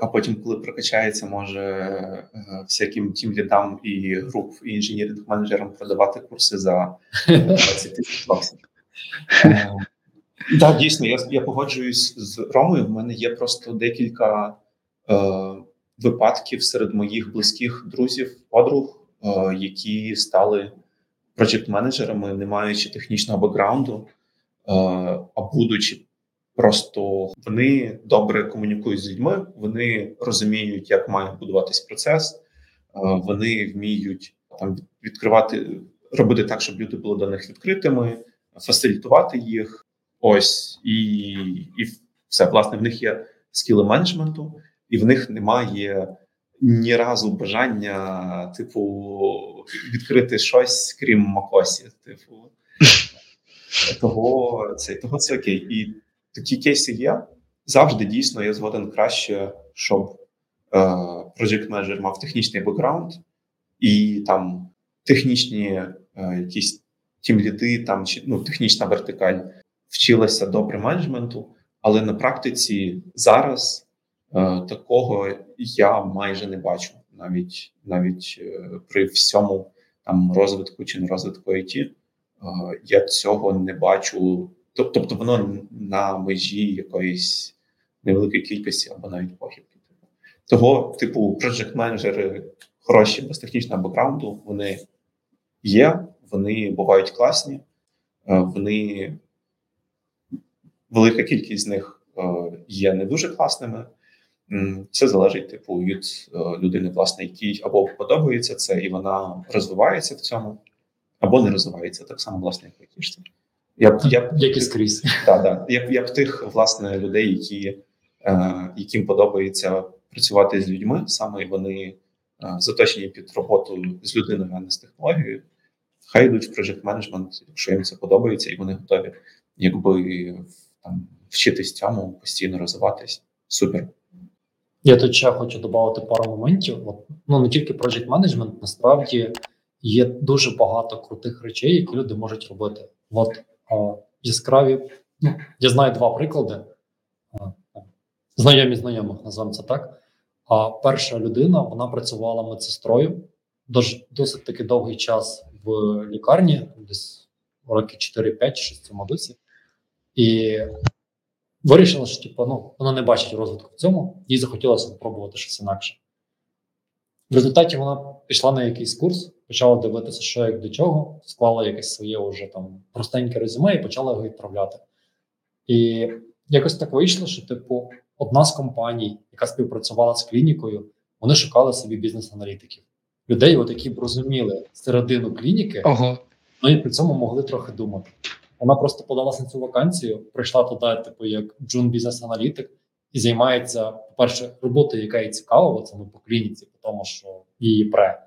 А потім, коли прокачається, може е, всяким тімлідам і груп і інженіринг менеджерам продавати курси за 20 тисяч баксів. Так, дійсно, я я погоджуюсь з Ромою. В мене є просто декілька е, випадків серед моїх близьких друзів, подруг, е, які стали проєкт-менеджерами, не маючи технічного бекграунду, е, а будучи просто вони добре комунікують з людьми, вони розуміють, як має будуватись процес, е, вони вміють там відкривати, робити так, щоб люди були до них відкритими, фасилітувати їх. Ось і і все. Власне, в них є скіли менеджменту, і в них немає ні разу бажання, типу, відкрити щось, крім Макосі. Типу, того це того це окей. І такі кейси є. Завжди дійсно я згоден краще, щоб е, project менеджер мав технічний бекграунд і там технічні е, якісь тімліди, там чи ну, технічна вертикаль вчилася добре менеджменту, але на практиці зараз е, такого я майже не бачу, навіть навіть е, при всьому там розвитку чи не розвитку IT, е, я цього не бачу. Тобто воно на межі якоїсь невеликої кількості або навіть похибки. Того, типу, project менеджери хороші без технічного бекграунду, вони є, вони бувають класні, е, вони велика кількість з них е, є не дуже класними. Це залежить типу від е, людини, власне, якій або подобається це, і вона розвивається в цьому, або не розвивається так само, власне, як айтішці. Я я як і скрізь. Так, так. Я я б тих власне людей, які, е, яким подобається працювати з людьми, саме вони е, заточені під роботу з людиною, а не з технологією. Хай йдуть в project менеджмент, якщо їм це подобається, і вони готові, якби там вчитись цьому, постійно розвиватись. Супер. Я тут ще хочу додати пару моментів. От, ну не тільки project менеджмент, насправді є дуже багато крутих речей, які люди можуть робити. От яскраві, ну я знаю два приклади. Знайомі знайомих, називаємо це так. А перша людина вона працювала медсестрою досить таки довгий час в лікарні, десь роки 4-5 чи в цьому досі. І вирішила, що типу, ну, вона не бачить розвитку в цьому, їй захотілося спробувати щось інакше. В результаті вона пішла на якийсь курс, почала дивитися, що як до чого, склала якесь своє вже там простеньке резюме і почала його відправляти. І якось так вийшло, що, типу, одна з компаній, яка співпрацювала з клінікою, вони шукали собі бізнес-аналітиків. Людей, от, які б розуміли середину клініки, Ого. ну і при цьому могли трохи думати. Вона просто подалася на цю вакансію, прийшла туди, типу, як джун бізнес-аналітик, і займається, по-перше, роботою, яка їй цікава, це ми по клініці, по тому, що її пре.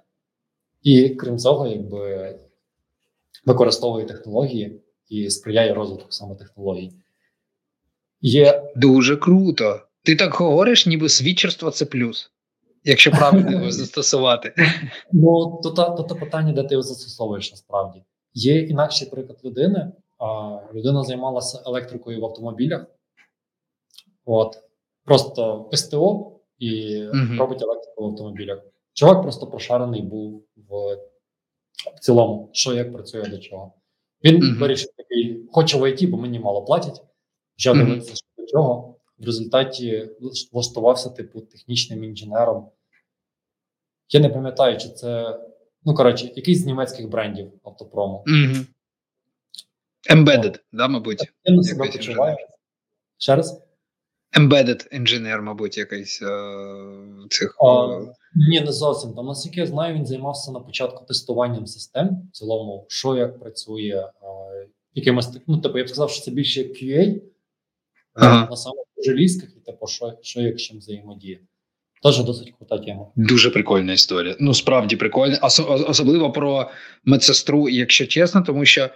І крім цього, якби використовує технології і сприяє розвитку саме технологій. Є дуже круто. Ти так говориш, ніби свідчерство це плюс, якщо правильно його застосувати. Ну, то, то, то питання, де ти його застосовуєш насправді. Є інакший приклад людини, а людина займалася електрикою в автомобілях. От просто СТО і uh-huh. робить електрику в автомобілях. Чувак просто прошарений був в, в цілому, що як працює до чого. Він uh-huh. вирішив такий, хоче в ІТ, бо мені мало платять. Почав uh-huh. що до чого. В результаті влаштувався типу технічним інженером Я не пам'ятаю, чи це ну коротше, якийсь з німецьких брендів автопрому. Угу. Embedded, да, мабуть. Я на себе почуваю. Ще раз? Embedded Engineer, мабуть, якийсь е, цих. А, ні, не зовсім. Там, наскільки я знаю, він займався на початку тестуванням систем, в цілому, що як працює, а, якимось ну, типу, я б сказав, що це більше QA ага. на самих желізках, і типу, що, що як чим взаємодіє. Теж досить крута тема. Дуже прикольна історія. Ну справді прикольна, Ос- особливо про медсестру, якщо чесно, тому що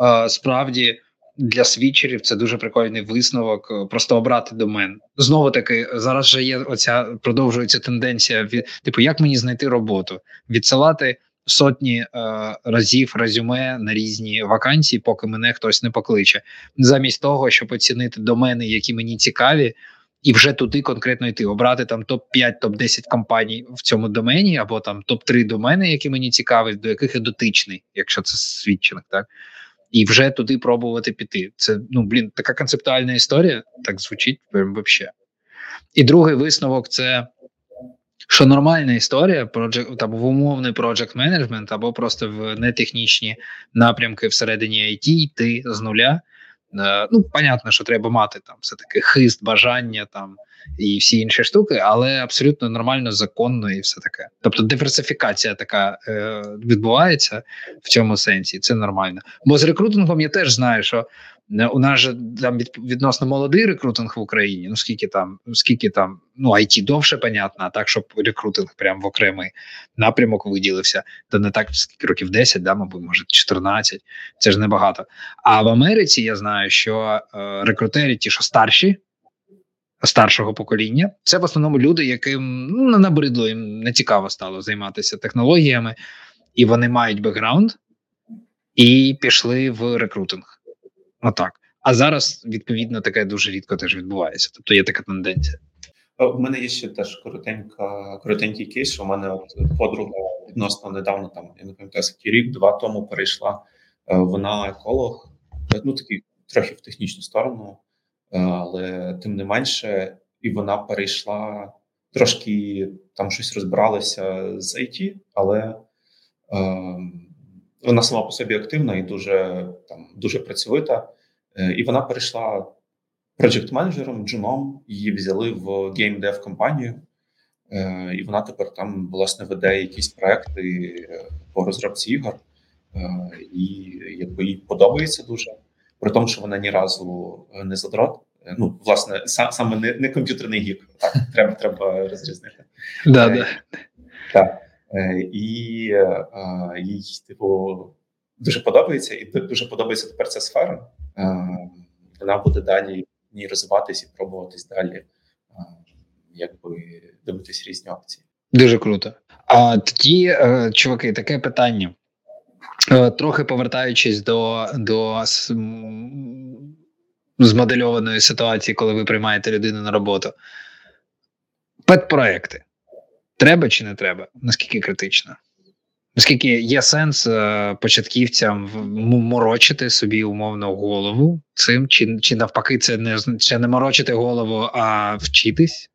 е, справді для свідчерів це дуже прикольний висновок. Е, просто обрати домен. Знову таки, зараз же є оця продовжується тенденція від типу, як мені знайти роботу, відсилати сотні е, разів резюме на різні вакансії, поки мене хтось не покличе, замість того, щоб оцінити домени, які мені цікаві і вже туди конкретно йти, обрати там топ 5 топ 10 компаній в цьому домені, або там топ 3 домени, які мені цікаві, до яких я дотичний, якщо це свідчених, так і вже туди пробувати піти. Це ну блін, така концептуальна історія, так звучить прям вообще. І другий висновок це. Що нормальна історія, project, або в умовний project менеджмент або просто в нетехнічні напрямки всередині IT йти з нуля, ну, понятно, що треба мати там все таки хист, бажання там і всі інші штуки, але абсолютно нормально, законно і все таке. Тобто диверсифікація така е, відбувається в цьому сенсі. Це нормально. Бо з рекрутингом я теж знаю, що Е, у нас же там відносно молодий рекрутинг в Україні. Ну скільки там, скільки там, ну IT довше, понятно, а так, щоб рекрутинг прям в окремий напрямок виділився, то не так скільки років 10, да, мабуть, може 14, Це ж небагато. А в Америці я знаю, що е, рекрутери, ті, що старші. Старшого покоління це в основному люди, яким ну набридло їм не цікаво стало займатися технологіями, і вони мають бекграунд і пішли в рекрутинг. Отак. А зараз відповідно таке дуже рідко теж відбувається. Тобто є така тенденція. У мене є ще теж коротенька, коротенький кейс. У мене подруга відносно недавно, там я не пам'ятаю, скільки рік, два тому перейшла. Е, вона еколог, ну такий трохи в технічну сторону, е, але тим не менше, і вона перейшла трошки там щось розбиралася з IT, але е, вона сама по собі активна і дуже там дуже працьовита. Е, і вона перейшла project менеджером джуном. Її взяли в геймдев компанію, е, і вона тепер там власне веде якісь проекти е, по розробці ігор, і якби їй подобається дуже. При тому, що вона ні разу не задрот. Ну, власне, саме не не комп'ютерний гік. Так, треба треба розрізнити. Да, да. Так. І їй, типу, дуже подобається, і дуже подобається тепер ця сфера. Вона буде далі в ній розвиватись і пробуватись далі, якби дивитись різні опції. Дуже круто. А тоді, е, чуваки, таке питання. Е, трохи повертаючись до до змодельованої ситуації, коли ви приймаєте людину на роботу. Педпроекти. Треба чи не треба? Наскільки критично? Наскільки є сенс е, початківцям морочити собі умовно голову цим, чи чи навпаки, це не це не морочити голову, а вчитись?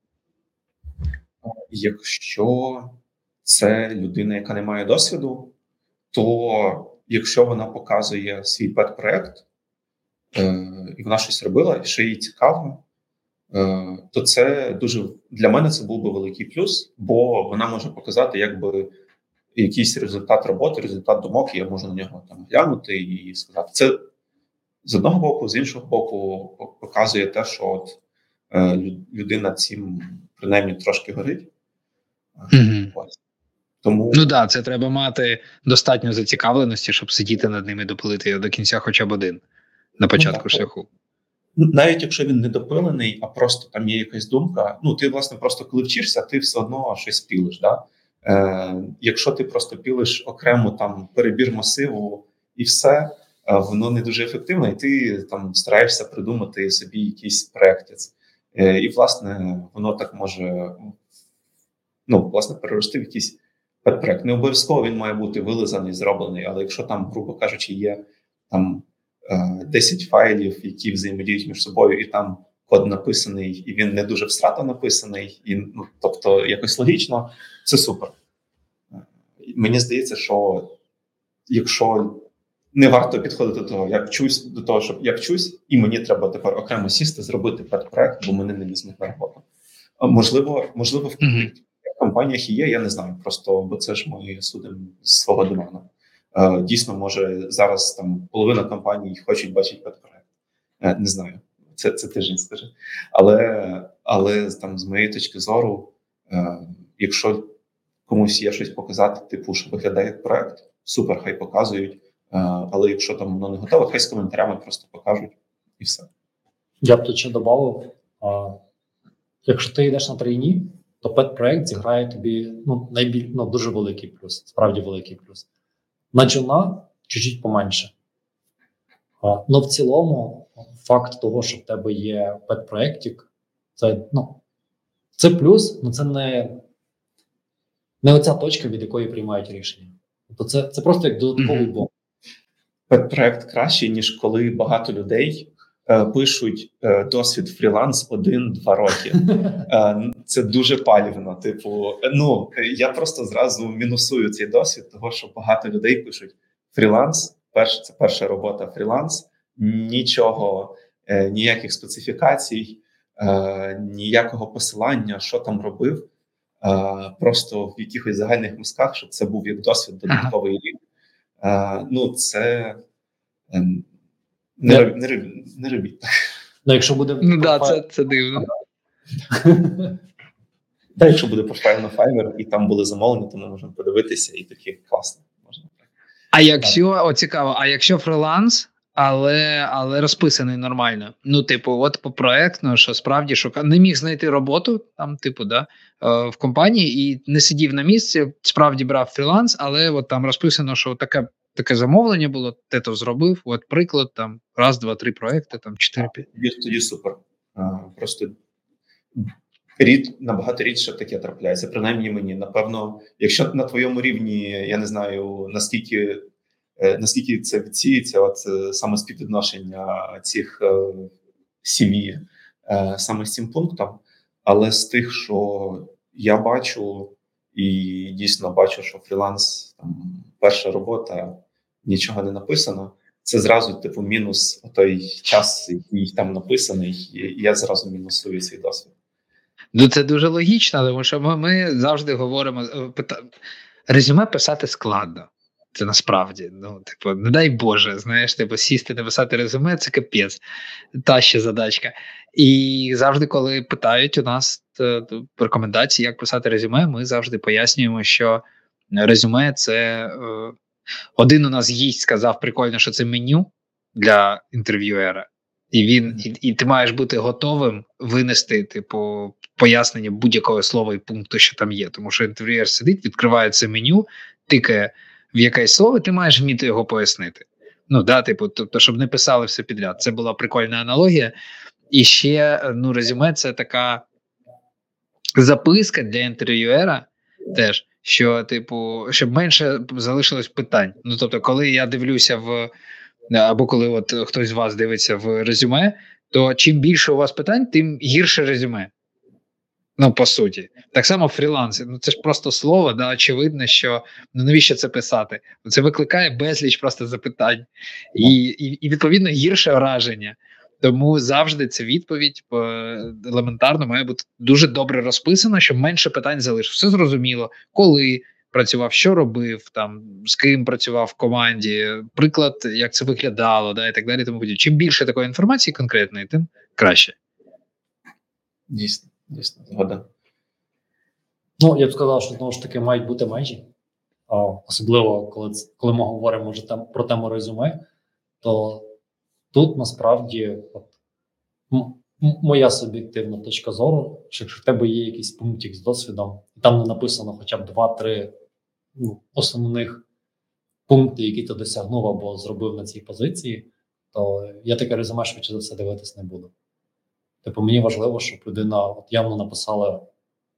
Якщо це людина, яка не має досвіду, то якщо вона показує свій педпроект, е, і вона щось робила, що їй цікаво, то це дуже для мене це був би великий плюс, бо вона може показати, якби якийсь результат роботи, результат думок, і я можу на нього там глянути і сказати. Це з одного боку, з іншого боку, показує те, що от е, людина цим принаймні трошки горить. Угу. Тому ну да, це треба мати достатньо зацікавленості, щоб сидіти над ними і допилити його до кінця, хоча б один на початку ну, шляху. Навіть якщо він не допилений, а просто там є якась думка. Ну ти власне просто коли вчишся, ти все одно щось пілиш. Да? Е, Якщо ти просто пілиш окремо там перебір масиву і все, е, воно не дуже ефективно, і ти там стараєшся придумати собі якийсь проєкт. Е, І, власне, воно так може ну, власне, перерости в якийсь проєкт. Не обов'язково він має бути вилизаний, зроблений, але якщо там, грубо кажучи, є там 10 е, файлів, які взаємодіють між собою, і там код написаний, і він не дуже всрато написаний, і ну тобто якось логічно, це супер. Мені здається, що якщо не варто підходити до того, як вчусь до того, щоб я вчусь, і мені треба тепер окремо сісти, зробити проект, бо мене не візьмуть на роботу. Можливо, можливо, в компаніях і є, я не знаю. Просто бо це ж ми судимо з свого домену. Е, Дійсно, може зараз там половина компаній хочуть бачити педпроект. Е, Не знаю, це, це тиждень скажи. Але, але там, з моєї точки зору, е, якщо комусь є щось показати, типу, що виглядає як проект, супер, хай показують. Але якщо там воно не готове, хай з коментарями просто покажуть і все. Я б тут ще додав: якщо ти йдеш на трейні, то педпроект зіграє тобі ну, найбіль, ну, дуже великий плюс, справді великий плюс. На джуна чуть-чуть поменше. Ну, в цілому, факт того, що в тебе є педпроєктик, це, ну, це плюс, але це не, не оця точка, від якої приймають рішення. Тобто це, це просто як додатковий Мгм. бонус. Пет-проєкт кращий, ніж коли багато людей пишуть е, досвід фріланс один-два роки. Е, Це дуже палівно. Типу, е, ну е, я просто зразу мінусую цей досвід, того що багато людей пишуть фріланс. Перше, це перша робота фріланс, нічого, е, ніяких специфікацій, е, ніякого посилання, що там робив. Е, Просто в якихось загальних мазках, щоб це був як досвід додатковий рік. Е, Ну, це ем, не, Не- не, роб- не робіть так. Ну, якщо буде Ну да, це, це дивно. Та якщо буде профайл на Fiverr і там були замовлення, то ми можемо подивитися і такі класно. Можна А якщо о, цікаво, а якщо фриланс, але але розписаний нормально. Ну, типу, от по проектно, що справді шукав, не міг знайти роботу там, типу, да, е, в компанії і не сидів на місці, справді брав фріланс, але от там розписано, що таке. Таке замовлення було, те то зробив. От приклад, там раз, два, три проекти, там чотири п'ять. тоді, супер. Просто рід набагато рідше таке трапляється. Принаймні мені. Напевно, якщо на твоєму рівні, я не знаю наскільки, е, наскільки це відсіється, от е, саме співвідношення цих е, е, саме з цим пунктом, але з тих, що я бачу, і дійсно бачу, що фріланс там перша робота, нічого не написано. Це зразу, типу, мінус той час, який там написаний, і я зразу мінусую цей досвід. Ну це дуже логічно, тому що ми, ми завжди говоримо: е, резюме писати складно. Це насправді, ну, типу, не дай Боже, знаєш, типу, сісти написати резюме, це капець, та ще задачка. І завжди, коли питають у нас е, рекомендації, як писати резюме, ми завжди пояснюємо, що резюме це е, один у нас гість сказав прикольно, що це меню для інтерв'юера. І він і, і ти маєш бути готовим винести, типу, пояснення будь-якого слова і пункту, що там є. Тому що інтерв'юер сидить, відкриває це меню, тикає в якесь слово, ти маєш вміти його пояснити. Ну да, типу, тобто, щоб не писали все підряд. Це була прикольна аналогія. І ще ну, резюме це така записка для інтерв'юера теж. Що, типу, щоб менше залишилось питань. Ну тобто, коли я дивлюся в або коли от хтось з вас дивиться в резюме, то чим більше у вас питань, тим гірше резюме. Ну, по суті, так само в фрілансі. Ну це ж просто слово, да, очевидно, що ну навіщо це писати? Це викликає безліч просто запитань, і, і, і відповідно гірше враження. Тому завжди ця відповідь по елементарно має бути дуже добре розписана, щоб менше питань залишилось. Все зрозуміло, коли працював, що робив, там з ким працював в команді, приклад, як це виглядало, да, і так далі. Тому подібне. Чим більше такої інформації конкретної, тим краще. Дійсно, дійсно, згоден. Ну, я б сказав, що знову ж таки мають бути межі. Особливо, коли, коли ми говоримо вже там про тему резюме, то тут насправді от, моя суб'єктивна точка зору, що якщо в тебе є якийсь пунктик з досвідом, і там не написано хоча б два-три ну, основних пункти, які ти досягнув або зробив на цій позиції, то я таке резюме швидше за все дивитись не буду. Типу, мені важливо, щоб людина от явно написала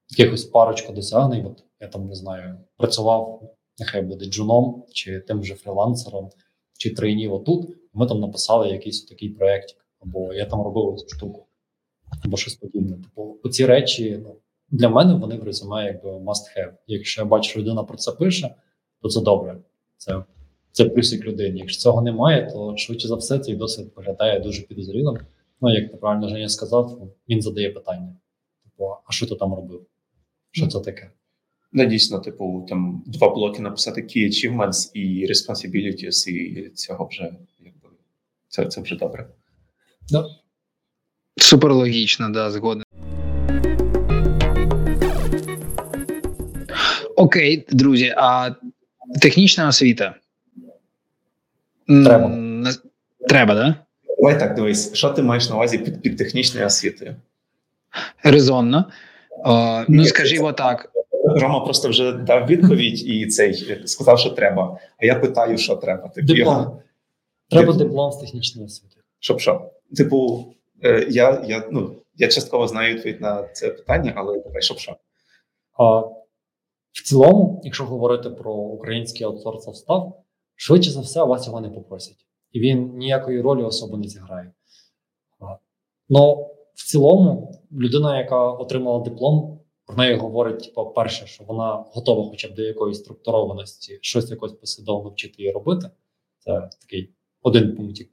якихось парочку досягнень. От я там не знаю, працював, нехай буде джуном, чи тим же фрілансером, чи трейнів отут. Ми там написали якийсь такий проєктик, або я там робив цю штуку, або щось подібне. Типу, оці речі ну, для мене вони в резюме якби must have. Якщо я бачу, людина про це пише, то це добре. Це це плюсик людині. Якщо цього немає, то швидше за все цей досвід виглядає дуже підозрілим. Ну, як ти правильно Женя сказав, він задає питання: типу, а що ти там робив? Що це таке? Ну, дійсно, типу, там два блоки написати Key Achievements і Responsibilities, і цього вже якби це це вже добре. Да. Супер логічно, да, згоден. Окей, друзі, а технічна освіта? Треба. Треба, да? Давай так, дивись, що ти маєш на увазі під під технічною освітою? Резонно. О, ну, скажімо так. Рома просто вже дав відповідь і цей сказав, що треба. А я питаю, що треба. Типу, диплом. Треба диплом з технічної освіти. Щоб що? Типу, е, я я, ну, я частково знаю відповідь на це питання, але давай, щоб що? А, В цілому, якщо говорити про український аутсорс став, швидше за все, вас його не попросять. І він ніякої ролі особо не зіграє. Ну, в цілому, людина, яка отримала диплом, про неї говорить, типу, перше, що вона готова хоча б до якоїсь структурованості, щось якось послідовно вчити і робити. Це такий один пунктик.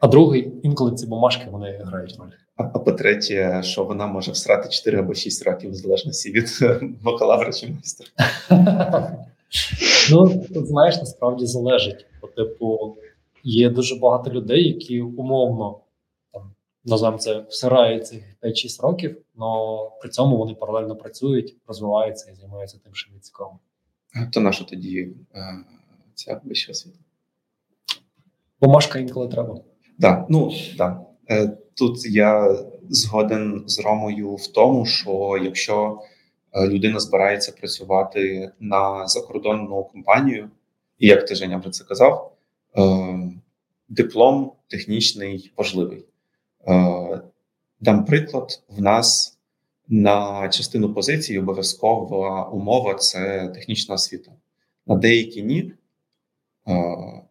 А другий, інколи ці бумажки вони грають роль. А, а по-третє, що вона може всрати 4 або 6 років в залежності від бакалавра чи майстра. Ну, тут знаєш, насправді залежить. По типу, є дуже багато людей, які умовно там називаємо це всирають цих 5-6 років, але при цьому вони паралельно працюють, розвиваються і займаються тим, що їм цікаво. То наша тоді е, ця вища освіта? Бумажка інколи треба. Так, ну так. Е, тут я згоден з Ромою в тому, що якщо е, людина збирається працювати на закордонну компанію, і як ти Женя вже це казав, диплом технічний важливий. Дам приклад, в нас на частину позиції обов'язкова умова це технічна освіта. На деякі ні,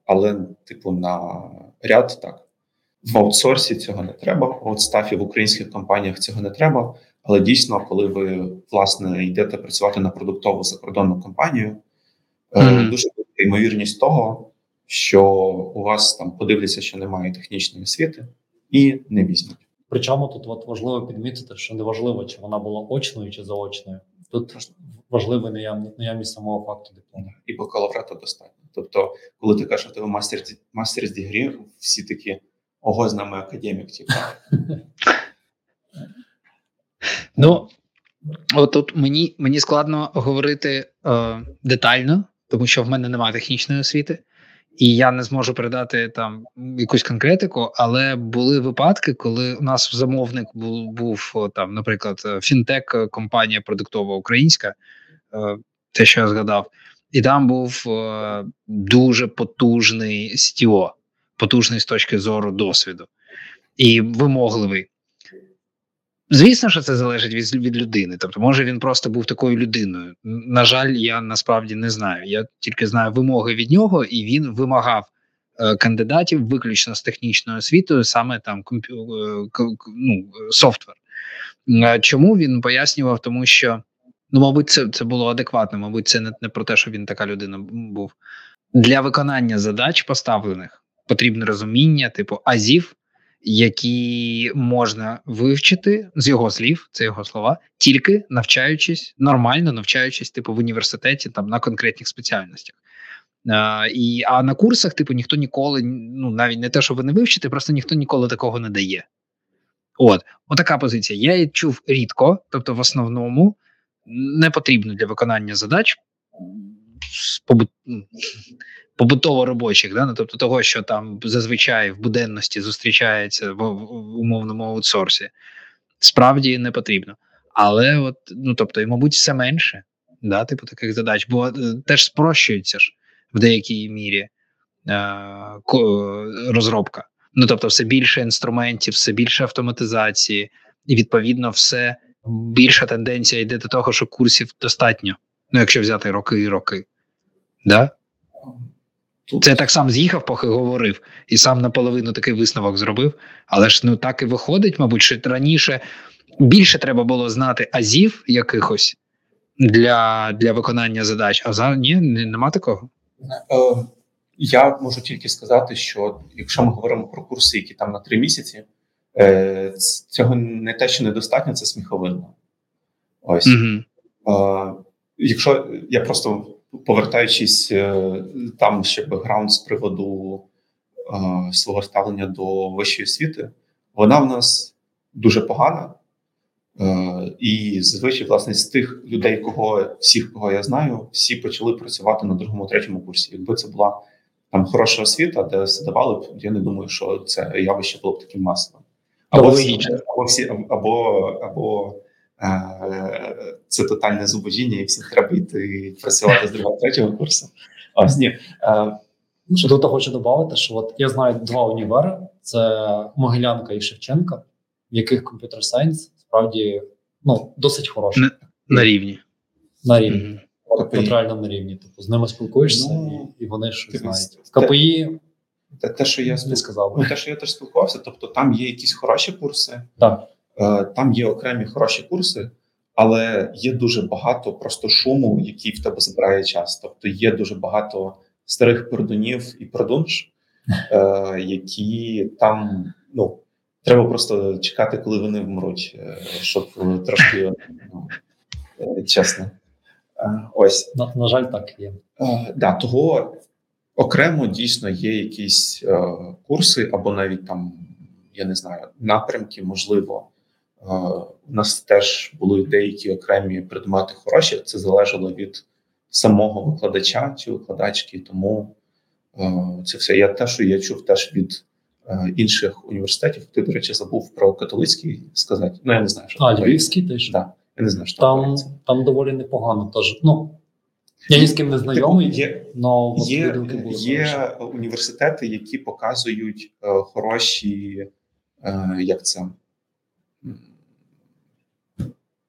але, типу, на ряд так. В аутсорсі цього не треба. В аутстафі в українських компаніях цього не треба. Але дійсно, коли ви власне йдете працювати на продуктову закордонну компанію, mm-hmm. дуже велика ймовірність того, що у вас там подивляться, що немає технічної освіти, і не візьмуть. Причому тут от важливо підмітити, що не важливо, чи вона була очною чи заочною. Тут важливо наявність, наявність самого факту диплому. І бакалаврата достатньо. Тобто, коли ти кажеш, що ти мастер мастер з дігрі, всі такі ого, з нами академік. Типу. Ну от тут мені мені складно говорити е, детально, тому що в мене немає технічної освіти і я не зможу передати там якусь конкретику, але були випадки, коли у нас замовник був був там, наприклад, фінтек, компанія продуктова українська, е, те, що я згадав, і там був е, дуже потужний стіо, потужний з точки зору досвіду і вимогливий. Звісно, що це залежить від від людини. Тобто, може він просто був такою людиною. На жаль, я насправді не знаю. Я тільки знаю вимоги від нього, і він вимагав е, кандидатів виключно з технічною освітою, саме там комп'ю, е, ну, софтвер. Е, чому він пояснював? Тому що ну, мабуть, це це було адекватно. Мабуть, це не, не про те, що він така людина був для виконання задач поставлених. Потрібне розуміння, типу азів які можна вивчити з його слів, це його слова, тільки навчаючись нормально, навчаючись, типу в університеті там на конкретних спеціальностях. А, і, а на курсах, типу, ніхто ніколи, ну навіть не те, що ви не вивчите, просто ніхто ніколи такого не дає. От, отака позиція. Я її чув рідко, тобто, в основному не потрібно для виконання задач побутово робочих, да? ну, тобто того, що там зазвичай в буденності зустрічається в, в умовному аутсорсі, справді не потрібно. Але от, ну тобто, і, мабуть, все менше, да, типу таких задач, бо е, теж спрощується ж в деякій мірі е, розробка. Ну тобто, все більше інструментів, все більше автоматизації, і відповідно, все більша тенденція йде до того, що курсів достатньо. Ну, якщо взяти роки і роки. Да? Тут... Це я так сам з'їхав, поки говорив, і сам наполовину такий висновок зробив. Але ж ну так і виходить, мабуть, що раніше більше треба було знати азів якихось, для для виконання задач. А за ні, нема такого. Е, я можу тільки сказати, що якщо ми говоримо про курси, які там на три місяці, цього не те, що недостатньо, це сміховинно. Ось угу. якщо я просто повертаючись там ще бекграунд з приводу свого ставлення до вищої освіти, вона в нас дуже погана. І зазвичай, власне, з тих людей, кого всіх, кого я знаю, всі почали працювати на другому, третьому курсі. Якби це була там хороша освіта, де задавали б, я не думаю, що це явище було б таким масовим. Або всі, або всі, або, або е, це тотальне зубожіння, і всім треба йти працювати з другого третього курсу. Ось ні. Е, що тут хочу додати, що от я знаю два універи: це Могилянка і Шевченка, в яких computer science справді ну, досить хороший. На, на рівні. На рівні. Mm-hmm. От, реально на рівні. Типу, з ними спілкуєшся, ну, і, і вони щось знають. В КПІ. Те, те, що я не сказав. Ну, те, що я теж спілкувався, тобто там є якісь хороші курси, так. Е, там є окремі хороші курси, але є дуже багато просто шуму, який в тебе забирає час. Тобто є дуже багато старих пердунів і продунж, е, які там ну треба просто чекати, коли вони вмруть, е, щоб трошки ну, чесно. Ось на, на жаль, так є. Да, того окремо дійсно є якісь курси, або навіть там, я не знаю, напрямки, можливо. У нас теж були деякі окремі предмети хороші. Це залежало від самого викладача чи викладачки. Тому е, це все. Я те, що я чув теж від е, інших університетів. Ти, до речі, забув про католицький сказати. Ну я не знаю, що а Львівський теж да. Я не знаю, що там там доволі непогано. Тож ну я ні з ким не знайомий. Є но є, є університети, які показують е, хороші, е, як це.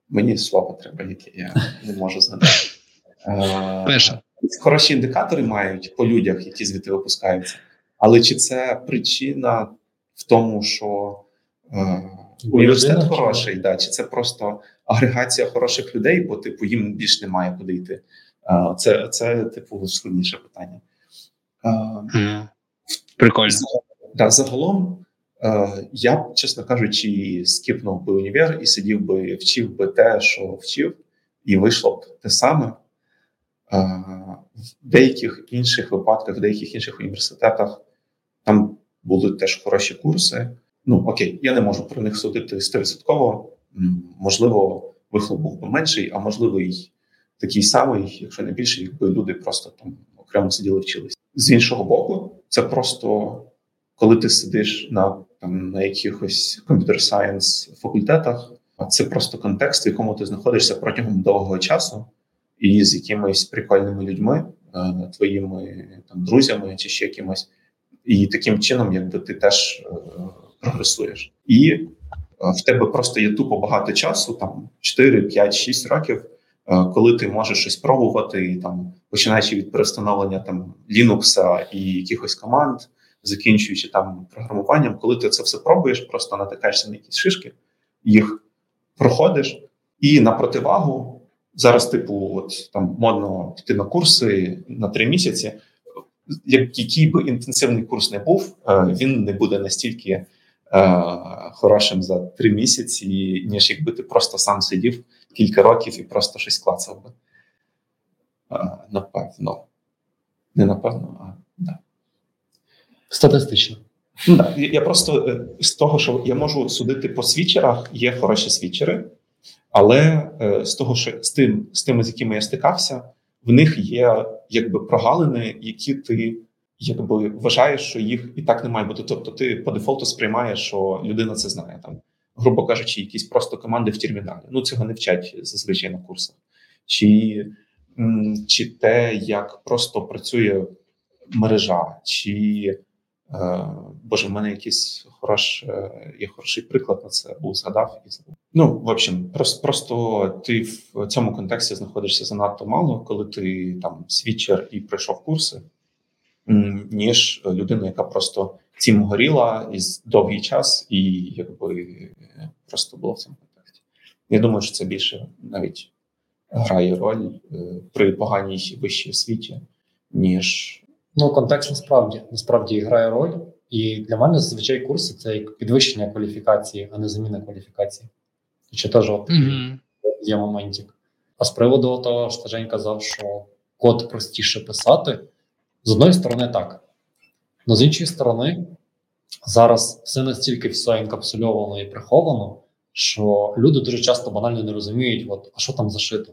Мені слово треба, яке я не можу згадати. Перше. Хороші індикатори мають по людях, які звідти випускаються. Але чи це причина в тому, що е, університет хороший, да, чи це просто агрегація хороших людей, бо типу їм більш немає куди йти? Це, це типу, складніше питання. Прикольно. Да, Загалом, я б, чесно кажучи, скіпнув би універ і сидів би, вчив би те, що вчив, і вийшло б те саме. В деяких інших випадках, в деяких інших університетах там були теж хороші курси. Ну окей, я не можу про них судити стовідсотково. Можливо, вихлоп був би менший, а можливо, й такий самий, якщо не більше, якби люди просто там окремо сиділи вчилися. З іншого боку, це просто коли ти сидиш на там на якихось комп'ютер сайенс факультетах, це просто контекст, в якому ти знаходишся протягом довгого часу і з якимись прикольними людьми, е, твоїми там друзями чи ще якимось, і таким чином, якби ти теж е, прогресуєш, і е, в тебе просто є тупо багато часу, там 4, 5, 6 років. Коли ти можеш щось пробувати, там починаючи від перестановлення там Linux і якихось команд, закінчуючи там програмуванням, коли ти це все пробуєш, просто натикаєшся на якісь шишки, їх проходиш, і на противагу Зараз, типу, от там модно піти на курси на три місяці. Як який би інтенсивний курс не був, е, він не буде настільки е, хорошим за три місяці, ніж якби ти просто сам сидів кілька років і просто щось клацав би. Е, напевно. Не напевно, а да. Статистично. Да. Я просто з того, що я можу судити по свічерах, є хороші свічери. Але е, з того, що з тим, з тими, з якими я стикався, в них є якби прогалини, які ти якби вважаєш, що їх і так не має бути. Тобто, ти по дефолту сприймаєш, що людина це знає там, грубо кажучи, якісь просто команди в терміналі. Ну цього не вчать зазвичай на курсах, чи, чи те, як просто працює мережа, чи Е, боже, в мене якийсь хорош, е, є хороший приклад на це, був згадав і забув. Ну, в общем, просто просто ти в цьому контексті знаходишся занадто мало, коли ти там свічер і пройшов курси, ніж людина, яка просто цим горіла із довгий час, і якби просто була в цьому контексті. Я думаю, що це більше навіть грає роль е, при поганій вищій освіті, ніж Ну, контекст насправді насправді грає роль. І для мене зазвичай курси це як підвищення кваліфікації, а не заміна кваліфікації. Чи теж от Мгм. є моментик. А з приводу того, що Жень казав, що код простіше писати, з одної сторони, так. Але з іншої сторони, зараз все настільки все інкапсульовано і приховано, що люди дуже часто банально не розуміють, от, а що там зашито.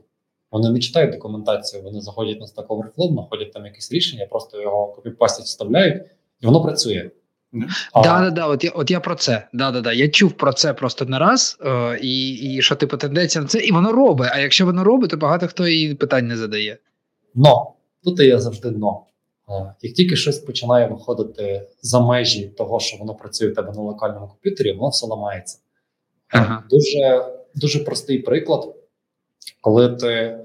Вони не читають документацію, вони заходять на Stack Overflow, знаходять там якесь рішення, просто його копіпастять, вставляють, і воно працює. А, Да, да, да, от я, от я про це. Да, да, да. Я чув про це просто не раз, е, і, і що типу тенденція на це, і воно робить. А якщо воно робить, то багато хто і питань не задає. Но тут є завжди но. Е, Як тільки щось починає виходити за межі того, що воно працює в тебе на локальному комп'ютері, воно все ламається. Е, Ага. Дуже, дуже простий приклад, коли ти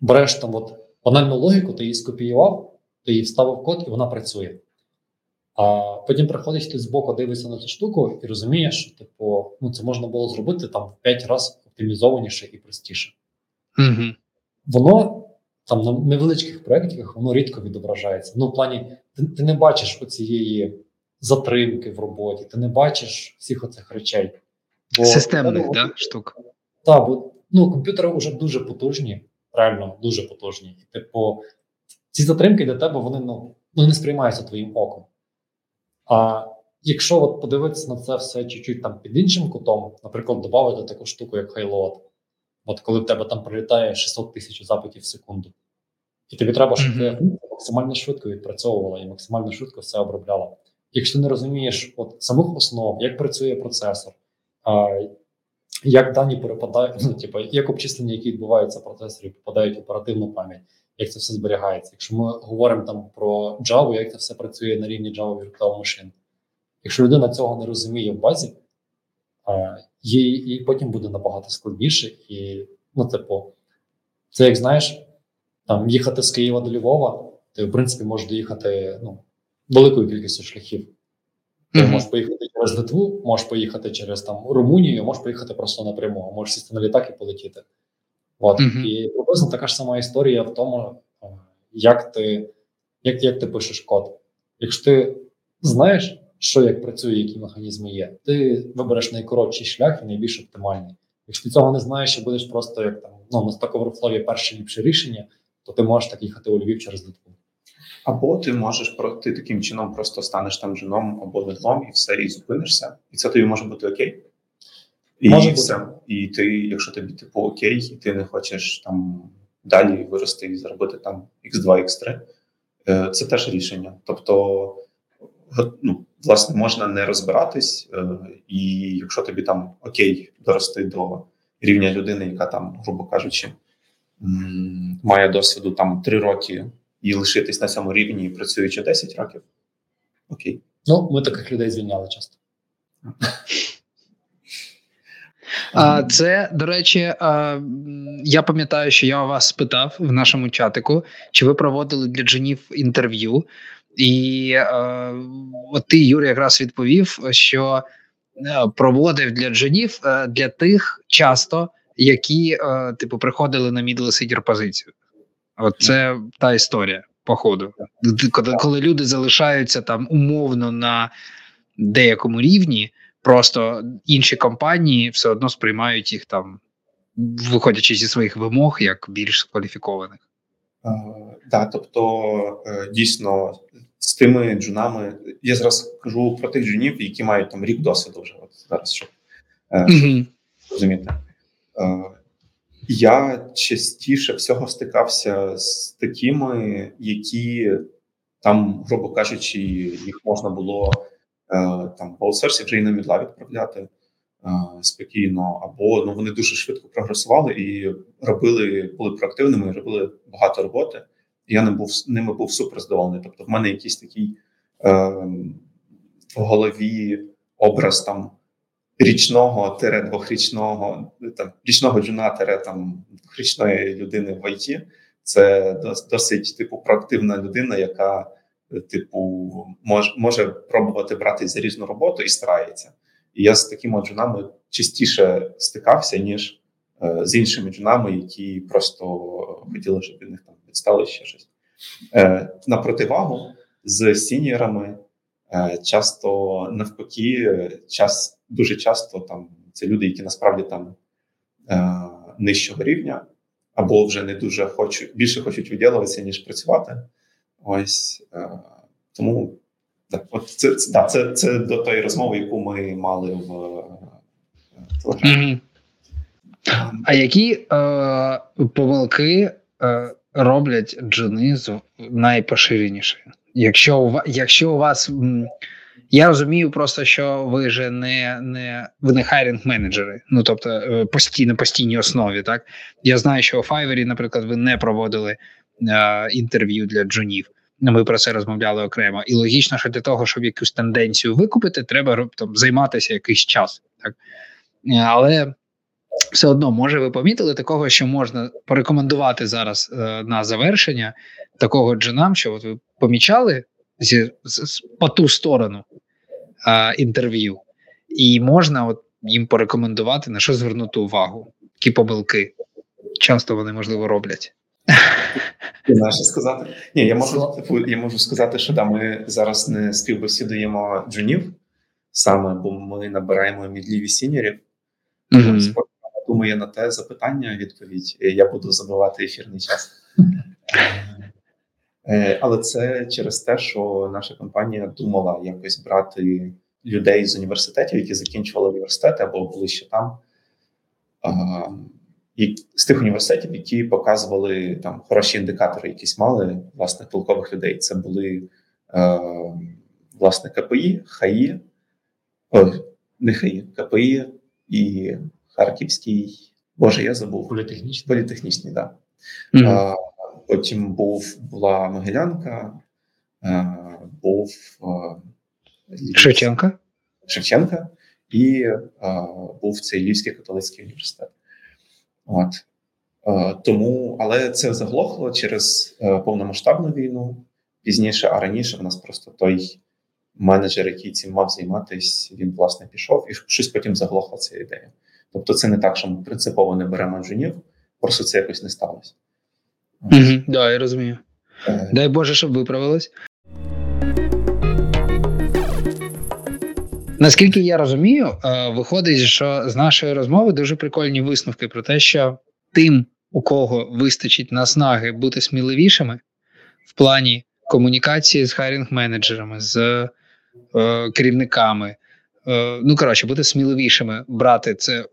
береш там от банальну логіку, ти її скопіював, ти її вставив код, і вона працює. А потім приходить хтось збоку, дивиться на цю штуку і розуміє, що типу, ну це можна було зробити там в 5 разів оптимізованіше і простіше Угу. воно там на невеличких проєктах воно рідко відображається. Ну, в плані, ти, ти не бачиш оцієї затримки в роботі, ти не бачиш всіх оцих речей. Бо Системних ну, да, штук. Так, бо ну, комп'ютери вже дуже потужні, реально дуже потужні. І, типу, ці затримки для тебе вони ну, не сприймаються твоїм оком. А якщо от подивитися на це все чуть-чуть там під іншим кутом, наприклад, додати таку штуку, як Halo, От коли в тебе там прилітає 600 тисяч запитів в секунду, і тобі треба, щоб функція максимально швидко відпрацьовувала і максимально швидко все обробляла. Якщо ти не розумієш от самих основ, як працює процесор, а, як дані перепадають, ну, типу, як обчислення, які відбуваються в процесорі, попадають в оперативну пам'ять, як це все зберігається. Якщо ми говоримо там про Java, як це все працює на рівні Java Virtual Machine. Якщо людина цього не розуміє в базі, а, їй, їй потім буде набагато складніше. І, ну, типу, це як знаєш, там їхати з Києва до Львова, ти, в принципі, можеш доїхати ну, великою кількістю шляхів. Ти Мгм. можеш поїхати через Литву, можеш поїхати через там Румунію, можеш поїхати просто напряму, можеш сісти на літак і полетіти. От. Мгм. І приблизно така ж сама історія в тому, е, як ти, як, як ти пишеш код. Якщо ти знаєш, що як працює, які механізми є, ти вибереш найкоротший шлях і найбільш оптимальний. Якщо ти цього не знаєш і будеш просто як там ну, на Stack Overflow перше ліпше рішення, то ти можеш так їхати у Львів через Литву. Або ти можеш ти таким чином просто станеш там женом або леглом, і все, і зупинишся, і це тобі може бути окей. І Може бути. все. І ти, якщо тобі типу окей, і ти не хочеш там далі вирости і заробити там X2, X3, е, це теж рішення. Тобто, ну, власне, можна не розбиратись, е, і якщо тобі там окей дорости до рівня людини, яка там, грубо кажучи, має досвіду там 3 роки і лишитись на цьому рівні, працюючи 10 років. Окей. Ну, ми таких людей звільняли часто. А це, до речі, а, я пам'ятаю, що я вас спитав в нашому чатику, чи ви проводили для джинів інтерв'ю, і от ти, Юрій, якраз відповів, що проводив для джинів е, для тих часто, які, типу, приходили на middle senior позицію. От це та історія, походу. Коли, люди залишаються там умовно на деякому рівні, просто інші компанії все одно сприймають їх там, виходячи зі своїх вимог, як більш кваліфікованих. Да, тобто, е, дійсно, з тими джунами, я зараз кажу про тих джунів, які мають там рік досвіду вже от зараз, щоб розуміти. Е, Я частіше всього стикався з такими, які там, грубо кажучи, їх можна було е, там в аутсорсі вже і на мідла відправляти е, спокійно, або ну вони дуже швидко прогресували і робили, були проактивними, і робили багато роботи. Я не був ними був супер задоволений. Тобто, в мене якийсь такий е, в голові образ там річного тире двохрічного там річного джуна тире там двохрічної людини в ІТ. Це досить типу проактивна людина, яка типу мож, може пробувати братись за різну роботу і старається. І я з такими джунами частіше стикався, ніж е, з іншими джунами, які просто хотіли, щоб від них там відстали ще щось. Е, на противагу з сіньорами часто навпаки, час дуже часто там це люди, які насправді там нижчого рівня, або вже не дуже хочуть більше хочуть виділюватися, ніж працювати. Ось тому так, от це, це, да, це, це до тої розмови, яку ми мали в Телеграмі. А які е, помилки е, роблять джуни з найпоширеніше? Якщо якщо у вас я розумію, просто що ви же не не ви не хайрінг менеджери, ну тобто е, постійно постійній основі. Так я знаю, що у Fiverr, наприклад, ви не проводили е, інтерв'ю для джунів. Ми про це розмовляли окремо, і логічно, що для того, щоб якусь тенденцію викупити, треба там займатися якийсь час, так е, але все одно, може, ви помітили такого, що можна порекомендувати зараз е, на завершення такого джинам, що от ви помічали зі, з, з, по ту сторону е, інтерв'ю, і можна от їм порекомендувати на що звернути увагу, які помилки часто вони можливо роблять. Знаєш, сказати? Ні, я можу типу, я можу сказати, що да, ми зараз не співбесідуємо джунів саме, бо ми набираємо мідліві сіньорів. Mm-hmm думає на те запитання, відповідь я буду забивати ефірний час. Е, але це через те, що наша компанія думала якось брати людей з університетів, які закінчували університети або були ще там, і з тих університетів, які показували там хороші індикатори, якісь мали власне толкових людей. Це були е, власне КПІ, ХАІ, о, не ХАІ, КПІ і Харківський, Боже, я забув. Політехнічний. Політехнічний, так. Да. Mm-hmm. Потім був була Могилянка, був Шевченка. Шевченка і був цей Львівський католицький університет. От. Тому, але це заглохло через повномасштабну війну пізніше, а раніше в нас просто той менеджер, який цим мав займатися, він власне пішов, і щось потім заглохла ця ідея. Тобто, це не так, що ми принципово не беремо джунів, просто це якось не сталося. Так, да, я розумію. Е... Дай Боже, щоб виправилось. Наскільки я розумію, е, виходить, що з нашої розмови дуже прикольні висновки про те, що тим, у кого вистачить наснаги бути сміливішими в плані комунікації з хайрінг-менеджерами, з е, керівниками, ну коротше, бути сміливішими, брати це, е,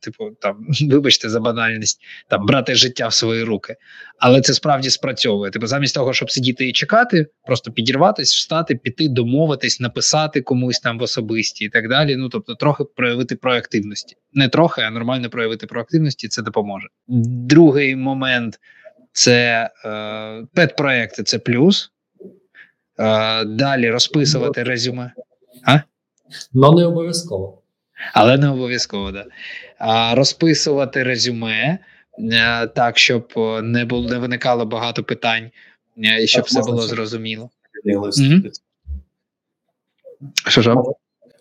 типу, там, вибачте, за банальність, там брати життя в свої руки, але це справді спрацьовує. Типу, замість того, щоб сидіти і чекати, просто підірватись, встати, піти, домовитись, написати комусь там в особисті і так далі. Ну тобто, трохи проявити проактивності. Не трохи, а нормально проявити проактивності. Це допоможе. Другий момент це е, педпроекти. Це плюс. Е, Далі розписувати резюме. А? Ну, не обов'язково. Але не обов'язково, да. А, Розписувати резюме е, так, щоб не було не виникало багато питань, е, і щоб так, все було зрозуміло. Mm-hmm. Що ж?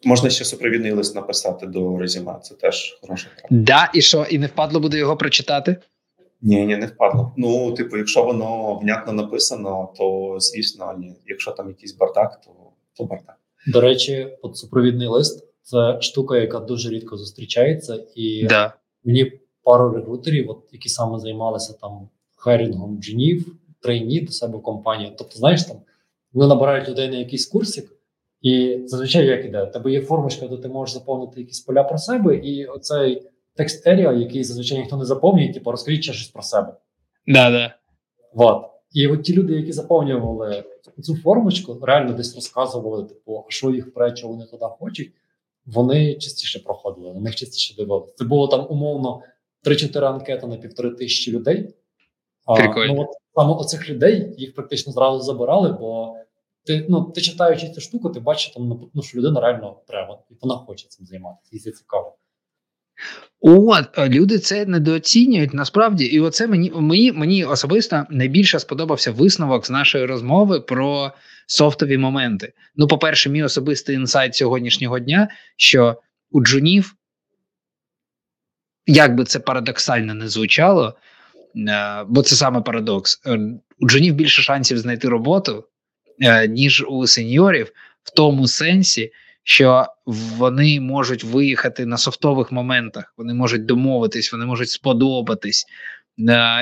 Можна ще супровідний лист написати до резюме. Це теж хороша Да, і що? І не впадло буде його прочитати? Ні, ні, не впадло. Ну, типу, якщо воно внятно написано, то звісно, ні. Якщо там якийсь бардак, то, то бардак. До речі, от супровідний лист це штука, яка дуже рідко зустрічається, і да. мені пару рекрутерів, от які саме займалися там хайрінгом джинів, трейні до себе в компанії. Тобто, знаєш, там вони набирають людей на якийсь курсик, і зазвичай як іде, тебе є формочка, де ти можеш заповнити якісь поля про себе, і оцей текст еріа, який зазвичай ніхто не заповнює, типу розкажіть ще щось про себе. Да, да. Вот. І от ті люди, які заповнювали цю формочку, реально десь розказували, типу, що їх пречо вони туди хочуть, вони частіше проходили, на них частіше дивилися. Це було там умовно 3-4 анкети на півтори тисячі людей. А, ну, от саме оцих людей їх практично зразу забирали, бо ти ну, ти читаючи цю штуку, ти бачиш, там, ну, що людина реально треба, і вона хоче цим займатися, і це цікаво. От люди це недооцінюють насправді, і оце мені мені мені особисто найбільше сподобався висновок з нашої розмови про софтові моменти. Ну, по-перше, мій особистий інсайт сьогоднішнього дня, що у джунів як би це парадоксально не звучало, е, бо це саме парадокс. Е, у джунів більше шансів знайти роботу, е, ніж у сеньорів, в тому сенсі, що вони можуть виїхати на софтових моментах, вони можуть домовитись, вони можуть сподобатись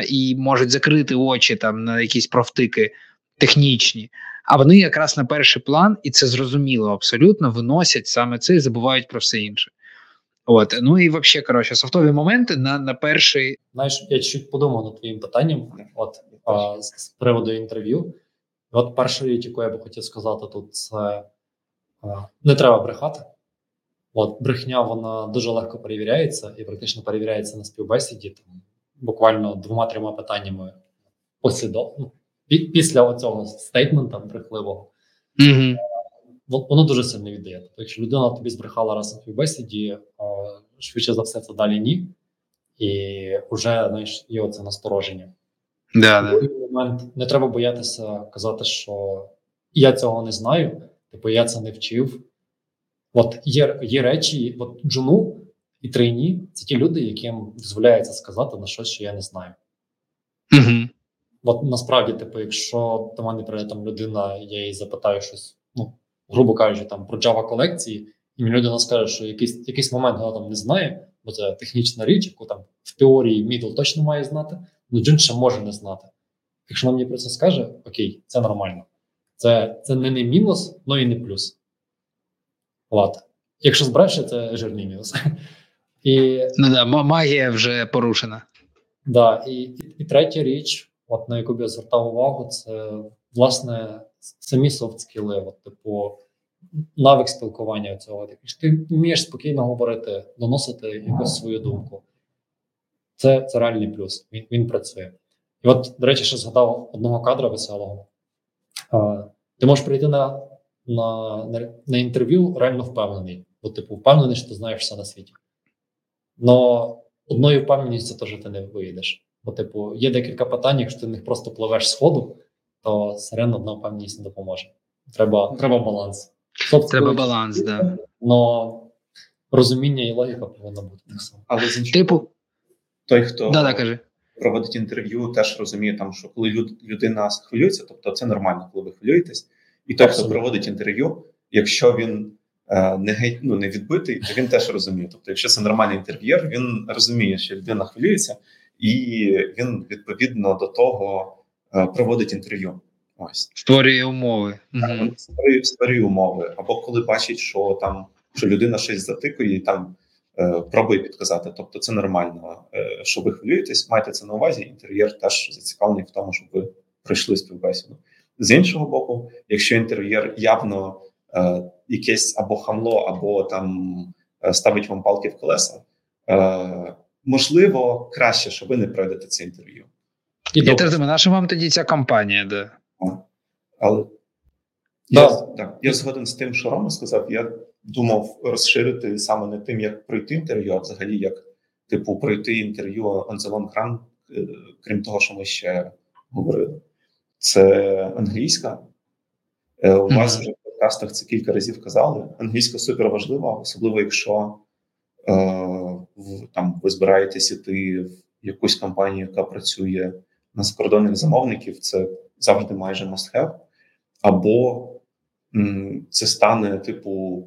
і можуть закрити очі там на якісь профтики технічні. А вони якраз на перший план, і це зрозуміло абсолютно виносять саме це і забувають про все інше. От, ну і взагалі, коротше, софтові моменти на на перший. Знаєш, я чуть подумав над твоїм питанням, от а, з, з приводу інтерв'ю. От перша річ, яку я би хотів сказати, тут це а, не треба брехати. От брехня, вона дуже легко перевіряється і практично перевіряється на співбесіді, там буквально двома-трьома питаннями послідовно. Ну, після цього стейтмента брехливого. Mm-hmm воно дуже сильно віддає. Тобто, якщо людина тобі збрехала раз на співбесіді, швидше за все, це далі ні, і вже знаєш, є оце настороження. Да, да. момент не треба боятися казати, що я цього не знаю, типу я це не вчив. От є є речі, от джуну і трейні це ті люди, яким дозволяється сказати на щось, що я не знаю. Угу. От насправді, типу, якщо до мене прийде там людина, я їй запитаю щось, ну грубо кажучи, там про Java колекції, і мені людина скаже, що якийсь якийсь момент вона там не знає, бо це технічна річ, яку там в теорії мідл точно має знати, але Джун ще може не знати. Якщо вона мені про це скаже, окей, це нормально. Це це не не мінус, але і не плюс. Ладно. Якщо збреше, це жирний мінус. І, Ну да, магія вже порушена. Да, і, і, і третя річ, от на яку б я звертав увагу, це власне самі софт скіли, от, типу, навик спілкування цього. Якщо ти вмієш спокійно говорити, доносити якусь свою думку. Це це реальний плюс. Він він працює. І от, до речі, ще згадав одного кадра веселого. Ти можеш прийти на на, на, на інтерв'ю реально впевнений, бо типу впевнений, що ти знаєш все на світі. Но одною впевненістю теж ти не виїдеш. Бо, типу, є декілька питань, якщо ти в них просто пливеш з ходу, то сирена одна впевненість не допоможе. Треба треба баланс. Тобто, треба баланс, да. Но розуміння і логіка повинна бути так само. Але з іншого, типу, той, хто да, да, кажи. проводить інтерв'ю, теж розуміє, там, що коли люд, людина хвилюється, тобто це нормально, коли ви хвилюєтесь. І той, хто проводить інтерв'ю, якщо він е, не ну, не відбитий, то він теж розуміє. Тобто, якщо це нормальний інтерв'єр, він розуміє, що людина хвилюється, і він відповідно до того. Е, проводить інтерв'ю. Ось створює умови. Так, створює, створює умови. Або коли бачить, що там що людина щось затикує і там е, пробує підказати. Тобто, це нормально, е, що ви хвилюєтесь, майте це на увазі. Інтер'єр теж зацікавлений в тому, щоб ви пройшли співбесіду. З іншого боку, якщо інтер'єр явно е, якесь або хамло, або там е, ставить вам палки в колеса, е, можливо, краще, що ви не пройдете це інтерв'ю. І Я теж думаю, наша вам тоді ця компанія, да. Але я, так, я згоден з тим, що Рома сказав. Я думав розширити саме не тим, як пройти інтерв'ю, а взагалі як типу пройти інтерв'ю on the long run, е, крім того, що ми ще говорили. Це англійська. Е, у вас вже в подкастах це кілька разів казали. Англійська супер важлива, особливо якщо е, в, там ви збираєтесь іти в якусь компанію, яка працює на закордонних замовників це завжди майже must have, або м, це стане, типу,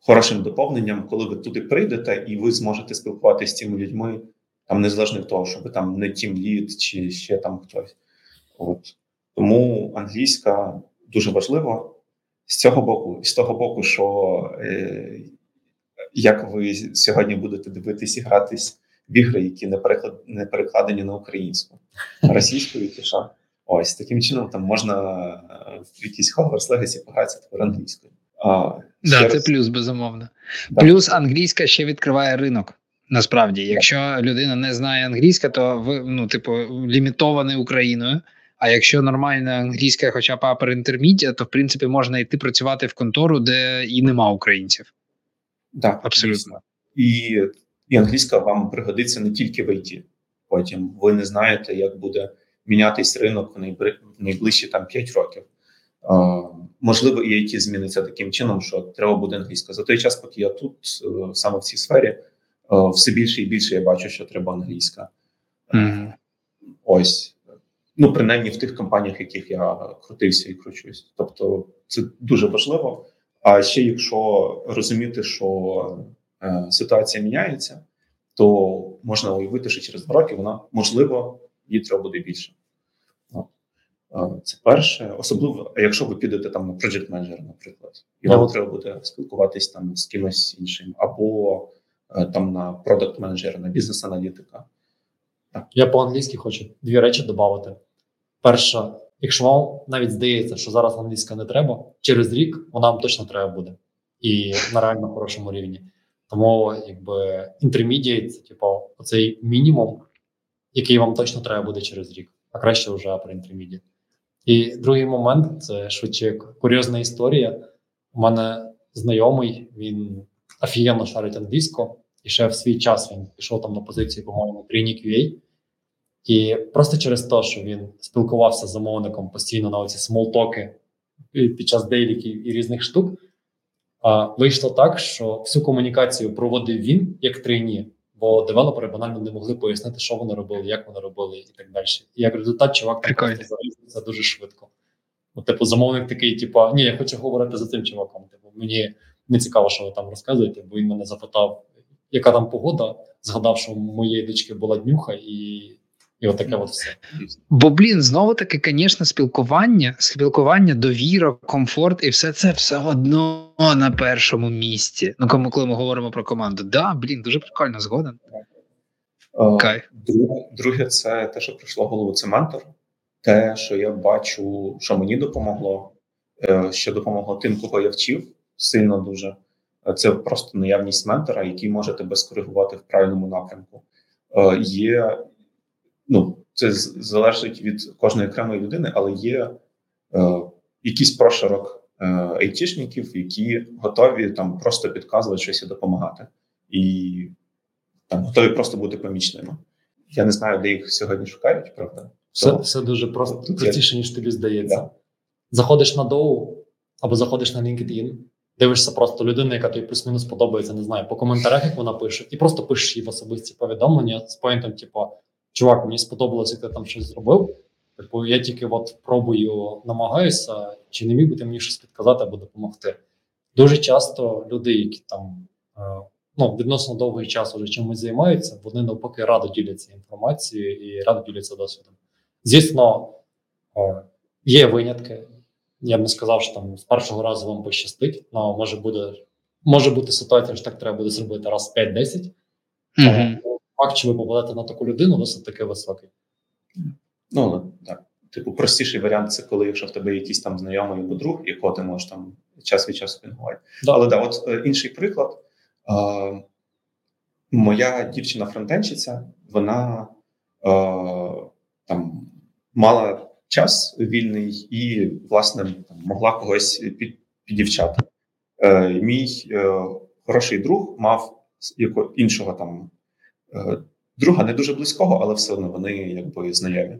хорошим доповненням, коли ви туди прийдете, і ви зможете спілкуватися з цими людьми, там незалежно від того, що ви там не тім лід чи ще там хтось. От тому англійська дуже важлива з цього боку, і з того боку, що е, як ви сьогодні будете дивитись і гратись в ігри, які не переклад не перекладені на українську, російською тіша. Ось таким чином там можна е, в якісь Hogwarts Legacy погратися тепер англійською. А, да, раз... Це плюс, безумовно. Да. Плюс англійська ще відкриває ринок. Насправді, якщо людина не знає англійська, то ви ну, типу, лімітований Україною. А якщо нормальна англійська, хоча б upper intermediate, то в принципі можна йти працювати в контору, де і нема українців. Так, абсолютно. І і англійська вам пригодиться не тільки в ІТ. Потім ви не знаєте, як буде мінятись ринок в найближчі там 5 років. Можливо, і IT зміниться таким чином, що треба буде англійська. За той час, поки я тут, е, саме в цій сфері, все більше і більше я бачу, що треба англійська. Mm. Ось. Ну, принаймні в тих компаніях, в яких я крутився і кручусь. Тобто, це дуже важливо. А ще якщо розуміти, що е, ситуація міняється, то можна уявити, що через два роки вона можливо їй треба буде більше. Це перше, особливо, якщо ви підете там на project менеджера, наприклад, і вам треба буде спілкуватись там з кимось іншим, або е, там на продакт менеджера, на бізнес-аналітика. Я по-англійськи хочу дві речі додати. Перша, якщо вам навіть здається, що зараз англійська не треба, через рік вона вам точно треба буде і на реально хорошому рівні. Тому якби intermediate – це типу оцей мінімум, який вам точно треба буде через рік, а краще вже про intermediate. І другий момент це швидше курйозна історія. У мене знайомий, він офігенно шарить англійську, і ще в свій час він пішов там на позицію, по-моєму, QA. І просто через те, що він спілкувався з замовником постійно на оці смолтоки під час дейліків і різних штук, а вийшло так, що всю комунікацію проводив він як трейні, бо девелопери банально не могли пояснити, що вони робили, як вони робили, і так далі. І як результат, чувак це дуже швидко. Ну, типу, замовник такий, типу, ні, я хочу говорити з цим чуваком. Типу, мені не цікаво, що ви там розказуєте, бо він мене запитав, яка там погода. Згадав, що у моєї дочки була днюха, і і отаке от все. Бо, блін, знову таки, звісно, спілкування, спілкування, довіра, комфорт, і все це все одно на першому місці. Ну, коли, коли ми говоримо про команду, да, блін, дуже прикольно, згоден. Кайф. Друге, друге, це те, що прийшло в голову, це ментор. Те, що я бачу, що мені допомогло, е, що допомогло тим, кого я вчив, сильно дуже. Це просто наявність ментора, який може тебе скоригувати в правильному напрямку. Е, є ну це залежить від кожної окремої людини, але є е, якийсь прошарок е, айтішників, які готові там просто підказувати щось і допомагати, і там готові просто бути помічними. Я не знаю, де їх сьогодні шукають, правда? Все все дуже просто простіше, ніж тобі здається. Да. Заходиш на доу або заходиш на LinkedIn, дивишся просто людину, яка тобі плюс-мінус подобається, не знаю, по коментарях, як вона пише, і просто пишеш їй в особисті повідомлення з поінтом, типу, чувак, мені сподобалося, як ти там щось зробив. Типу, я тільки от пробую, намагаюся, чи не міг би ти мені щось підказати або допомогти. Дуже часто люди, які там е, ну, відносно довгий час вже чимось займаються, вони навпаки радо діляться інформацією і радо діляться досвідом. Звісно, є винятки. Я б не сказав, що там з першого разу вам пощастить, але може буде може бути ситуація, що так треба буде зробити раз 5-10. Mm-hmm факт, що ви попадете на таку людину, досить таки високий. Ну так. Типу, простіший варіант це коли, якщо в тебе якийсь там знайомий або друг, якого ти можеш там час від часу пінгувати. Да. Але да, от е, інший приклад. Е, моя дівчина фронтенщиця, вона е, там мала час вільний і, власне, там, могла когось під, підівчати. Е, Мій е, хороший друг мав іншого там друга не дуже близького, але все одно вони якби знайомі.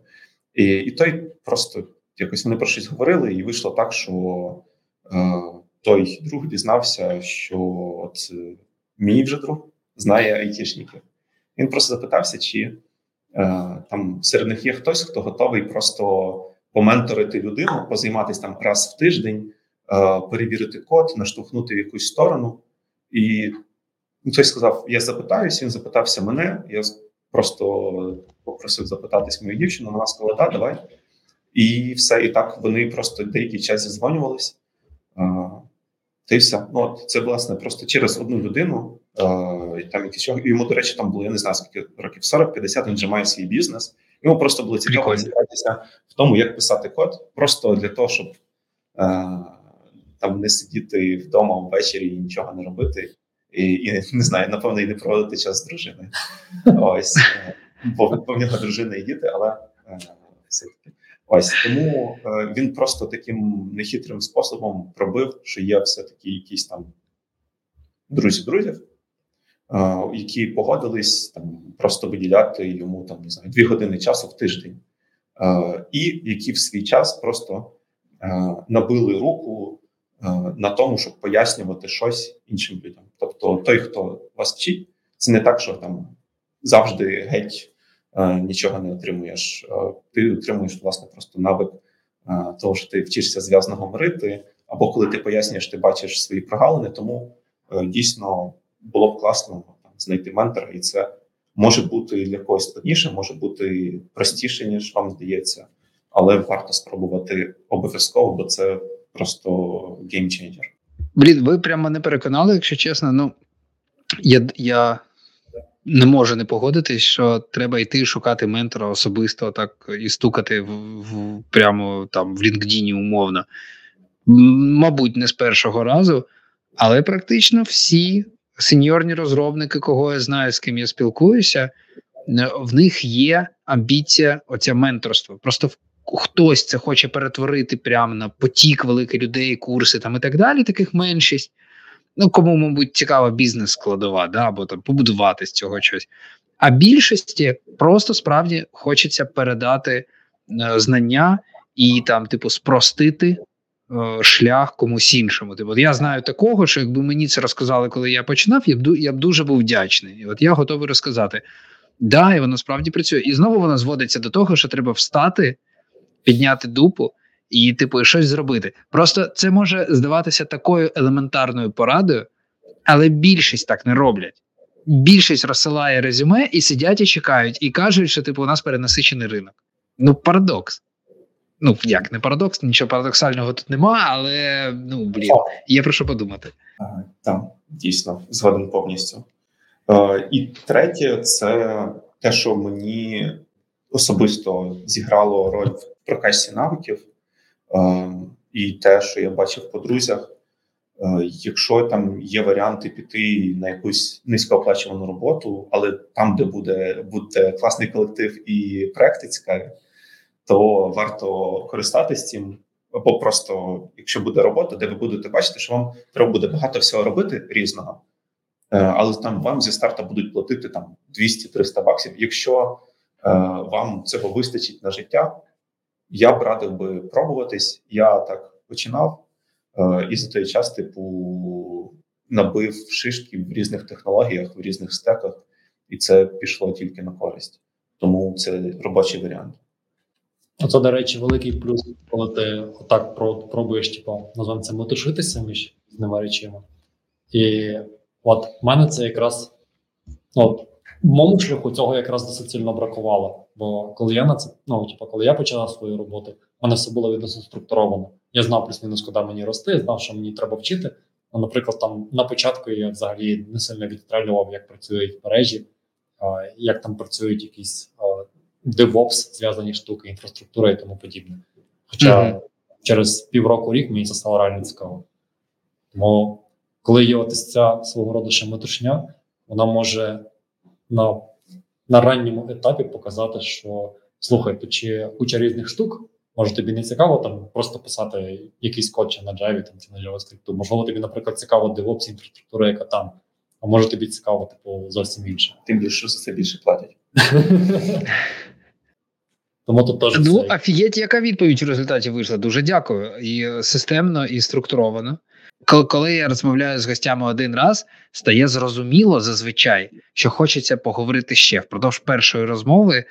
І і той просто якось вони про щось говорили, і вийшло так, що е, той друг дізнався, що от е, мій вже друг знає айтішників. Він просто запитався, чи е, там серед них є хтось, хто готовий просто поменторити людину, позайматися там раз в тиждень, е, перевірити код, наштовхнути в якусь сторону. І хтось сказав: Я запитаюсь, він запитався мене. Я просто попросив запитатись мою дівчину. Вона сказала, да, давай. І все. І так вони просто деякий час зізвонювались. Та й все. Ну, от це, власне, просто через одну людину. Там якісь йому, до речі, там було, я не знаю, скільки років 40-50, він вже має свій бізнес. Йому просто було цікаво розібратися в тому, як писати код, просто для того, щоб там не сидіти вдома ввечері і нічого не робити і, і не знаю, напевно, і не проводити час з дружиною. Ось бо в нього дружина і діти, але е, все-таки ось тому е, він просто таким нехитрим способом пробив, що є все-таки якісь там друзі друзів, е, які погодились там просто виділяти йому там не знаю дві години часу в тиждень, і які в свій час просто набили руку на тому, щоб пояснювати щось іншим людям. Тобто, той, хто вас вчить, Це не так, що там завжди геть е, нічого не отримуєш. Е, ти отримуєш власне просто навик е, того, що ти вчишся зв'язно говорити, або коли ти пояснюєш, ти бачиш свої прогалини. Тому е, дійсно було б класно там, знайти ментора, і це може бути для когось складніше, може бути простіше, ніж вам здається, але варто спробувати обов'язково, бо це просто геймченджер. Блін, ви прямо мене переконали, якщо чесно. Ну я, я не можу не погодитись, що треба йти шукати ментора особисто, так і стукати в, в прямо там в LinkedIn умовно. Мабуть, не з першого разу, але практично всі сеньорні розробники, кого я знаю, з ким я спілкуюся, е, в них є амбіція, оця менторство. Просто хтось це хоче перетворити прямо на потік великих людей, курси там і так далі, таких меншість. Ну, кому, мабуть, цікава бізнес-складова, да, або там побудувати з цього щось. А більшості просто справді хочеться передати е, знання і там, типу, спростити е, шлях комусь іншому. Типу, я знаю такого, що якби мені це розказали, коли я починав, я б я б дуже був вдячний. І от я готовий розказати. Да, і воно справді працює. І знову воно зводиться до того, що треба встати, підняти дупу і, типу, щось зробити. Просто це може здаватися такою елементарною порадою, але більшість так не роблять. Більшість розсилає резюме і сидять і чекають, і кажуть, що типу у нас перенасичений ринок. Ну, парадокс. Ну, як не парадокс, нічого парадоксального тут нема, але ну блін, є про що подумати. Так, дійсно, згоден повністю. Е, І третє, це те, що мені особисто зіграло роль в прокачці навиків, Е, і те, що я бачив по друзях. Е, Якщо там є варіанти піти на якусь низькооплачувану роботу, але там, де буде, буде класний колектив і проекти цікаві, то варто користатись цим. Або просто, якщо буде робота, де ви будете бачити, що вам треба буде багато всього робити різного, е, але там вам зі старту будуть платити там 200-300 баксів. Якщо е, вам цього вистачить на життя, я б радив би пробуватись. Я так починав, е, і за той час, типу, набив шишки в різних технологіях, в різних стеках, і це пішло тільки на користь. Тому це робочий варіант. Оце, до речі, великий плюс, коли ти отак про- пробуєш, типу, називаємо це метушитися між різними речами. І от в мене це якраз ну, от, в моєму шляху цього якраз досить сильно бракувало. Бо коли я на це, ну, типу, коли я починав свою роботу, в мене все було відносно структуровано. Я знав плюс-мінус, куди мені рости, знав, що мені треба вчити. Ну, наприклад, там на початку я взагалі не сильно відстрелював, як працюють мережі, як там працюють якісь DevOps, зв'язані штуки, інфраструктура і тому подібне. Хоча Мгм. через півроку рік мені це стало реально цікаво. Тому, коли є ось ця свого роду ще метушня, вона може на, на ранньому етапі показати, що слухай, чи куча різних штук, може тобі не цікаво там просто писати якийсь код чи на Java там, чи на JavaScript. Можливо, тобі, наприклад, цікаво DevOps інфраструктура, яка там, а може тобі цікаво, типу, зовсім інше. Тим більше що за це більше платять. Тому тут теж Ну, все. офігеть, яка відповідь в результаті вийшла. Дуже дякую. І системно, і структуровано. Коли, я розмовляю з гостями один раз, стає зрозуміло зазвичай, що хочеться поговорити ще. Впродовж першої розмови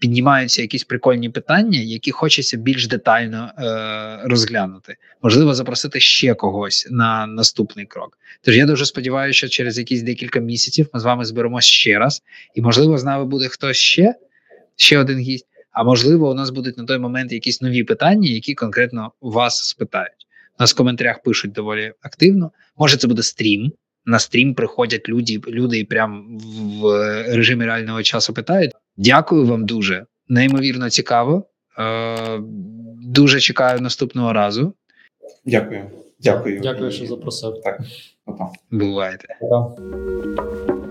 піднімаються якісь прикольні питання, які хочеться більш детально е, розглянути. Можливо, запросити ще когось на наступний крок. Тож я дуже сподіваюся, що через якісь декілька місяців ми з вами зберемось ще раз, і можливо, з нами буде хтось ще, ще один гість. А можливо, у нас будуть на той момент якісь нові питання, які конкретно вас спитають. У нас в коментарях пишуть доволі активно. Може, це буде стрім. На стрім приходять люди, люди і прям в режимі реального часу питають. Дякую вам дуже. Неймовірно цікаво. Е, дуже чекаю наступного разу. Дякую. Дякую. Дякую, що запросив. Так, па-па. Бувайте. Пока.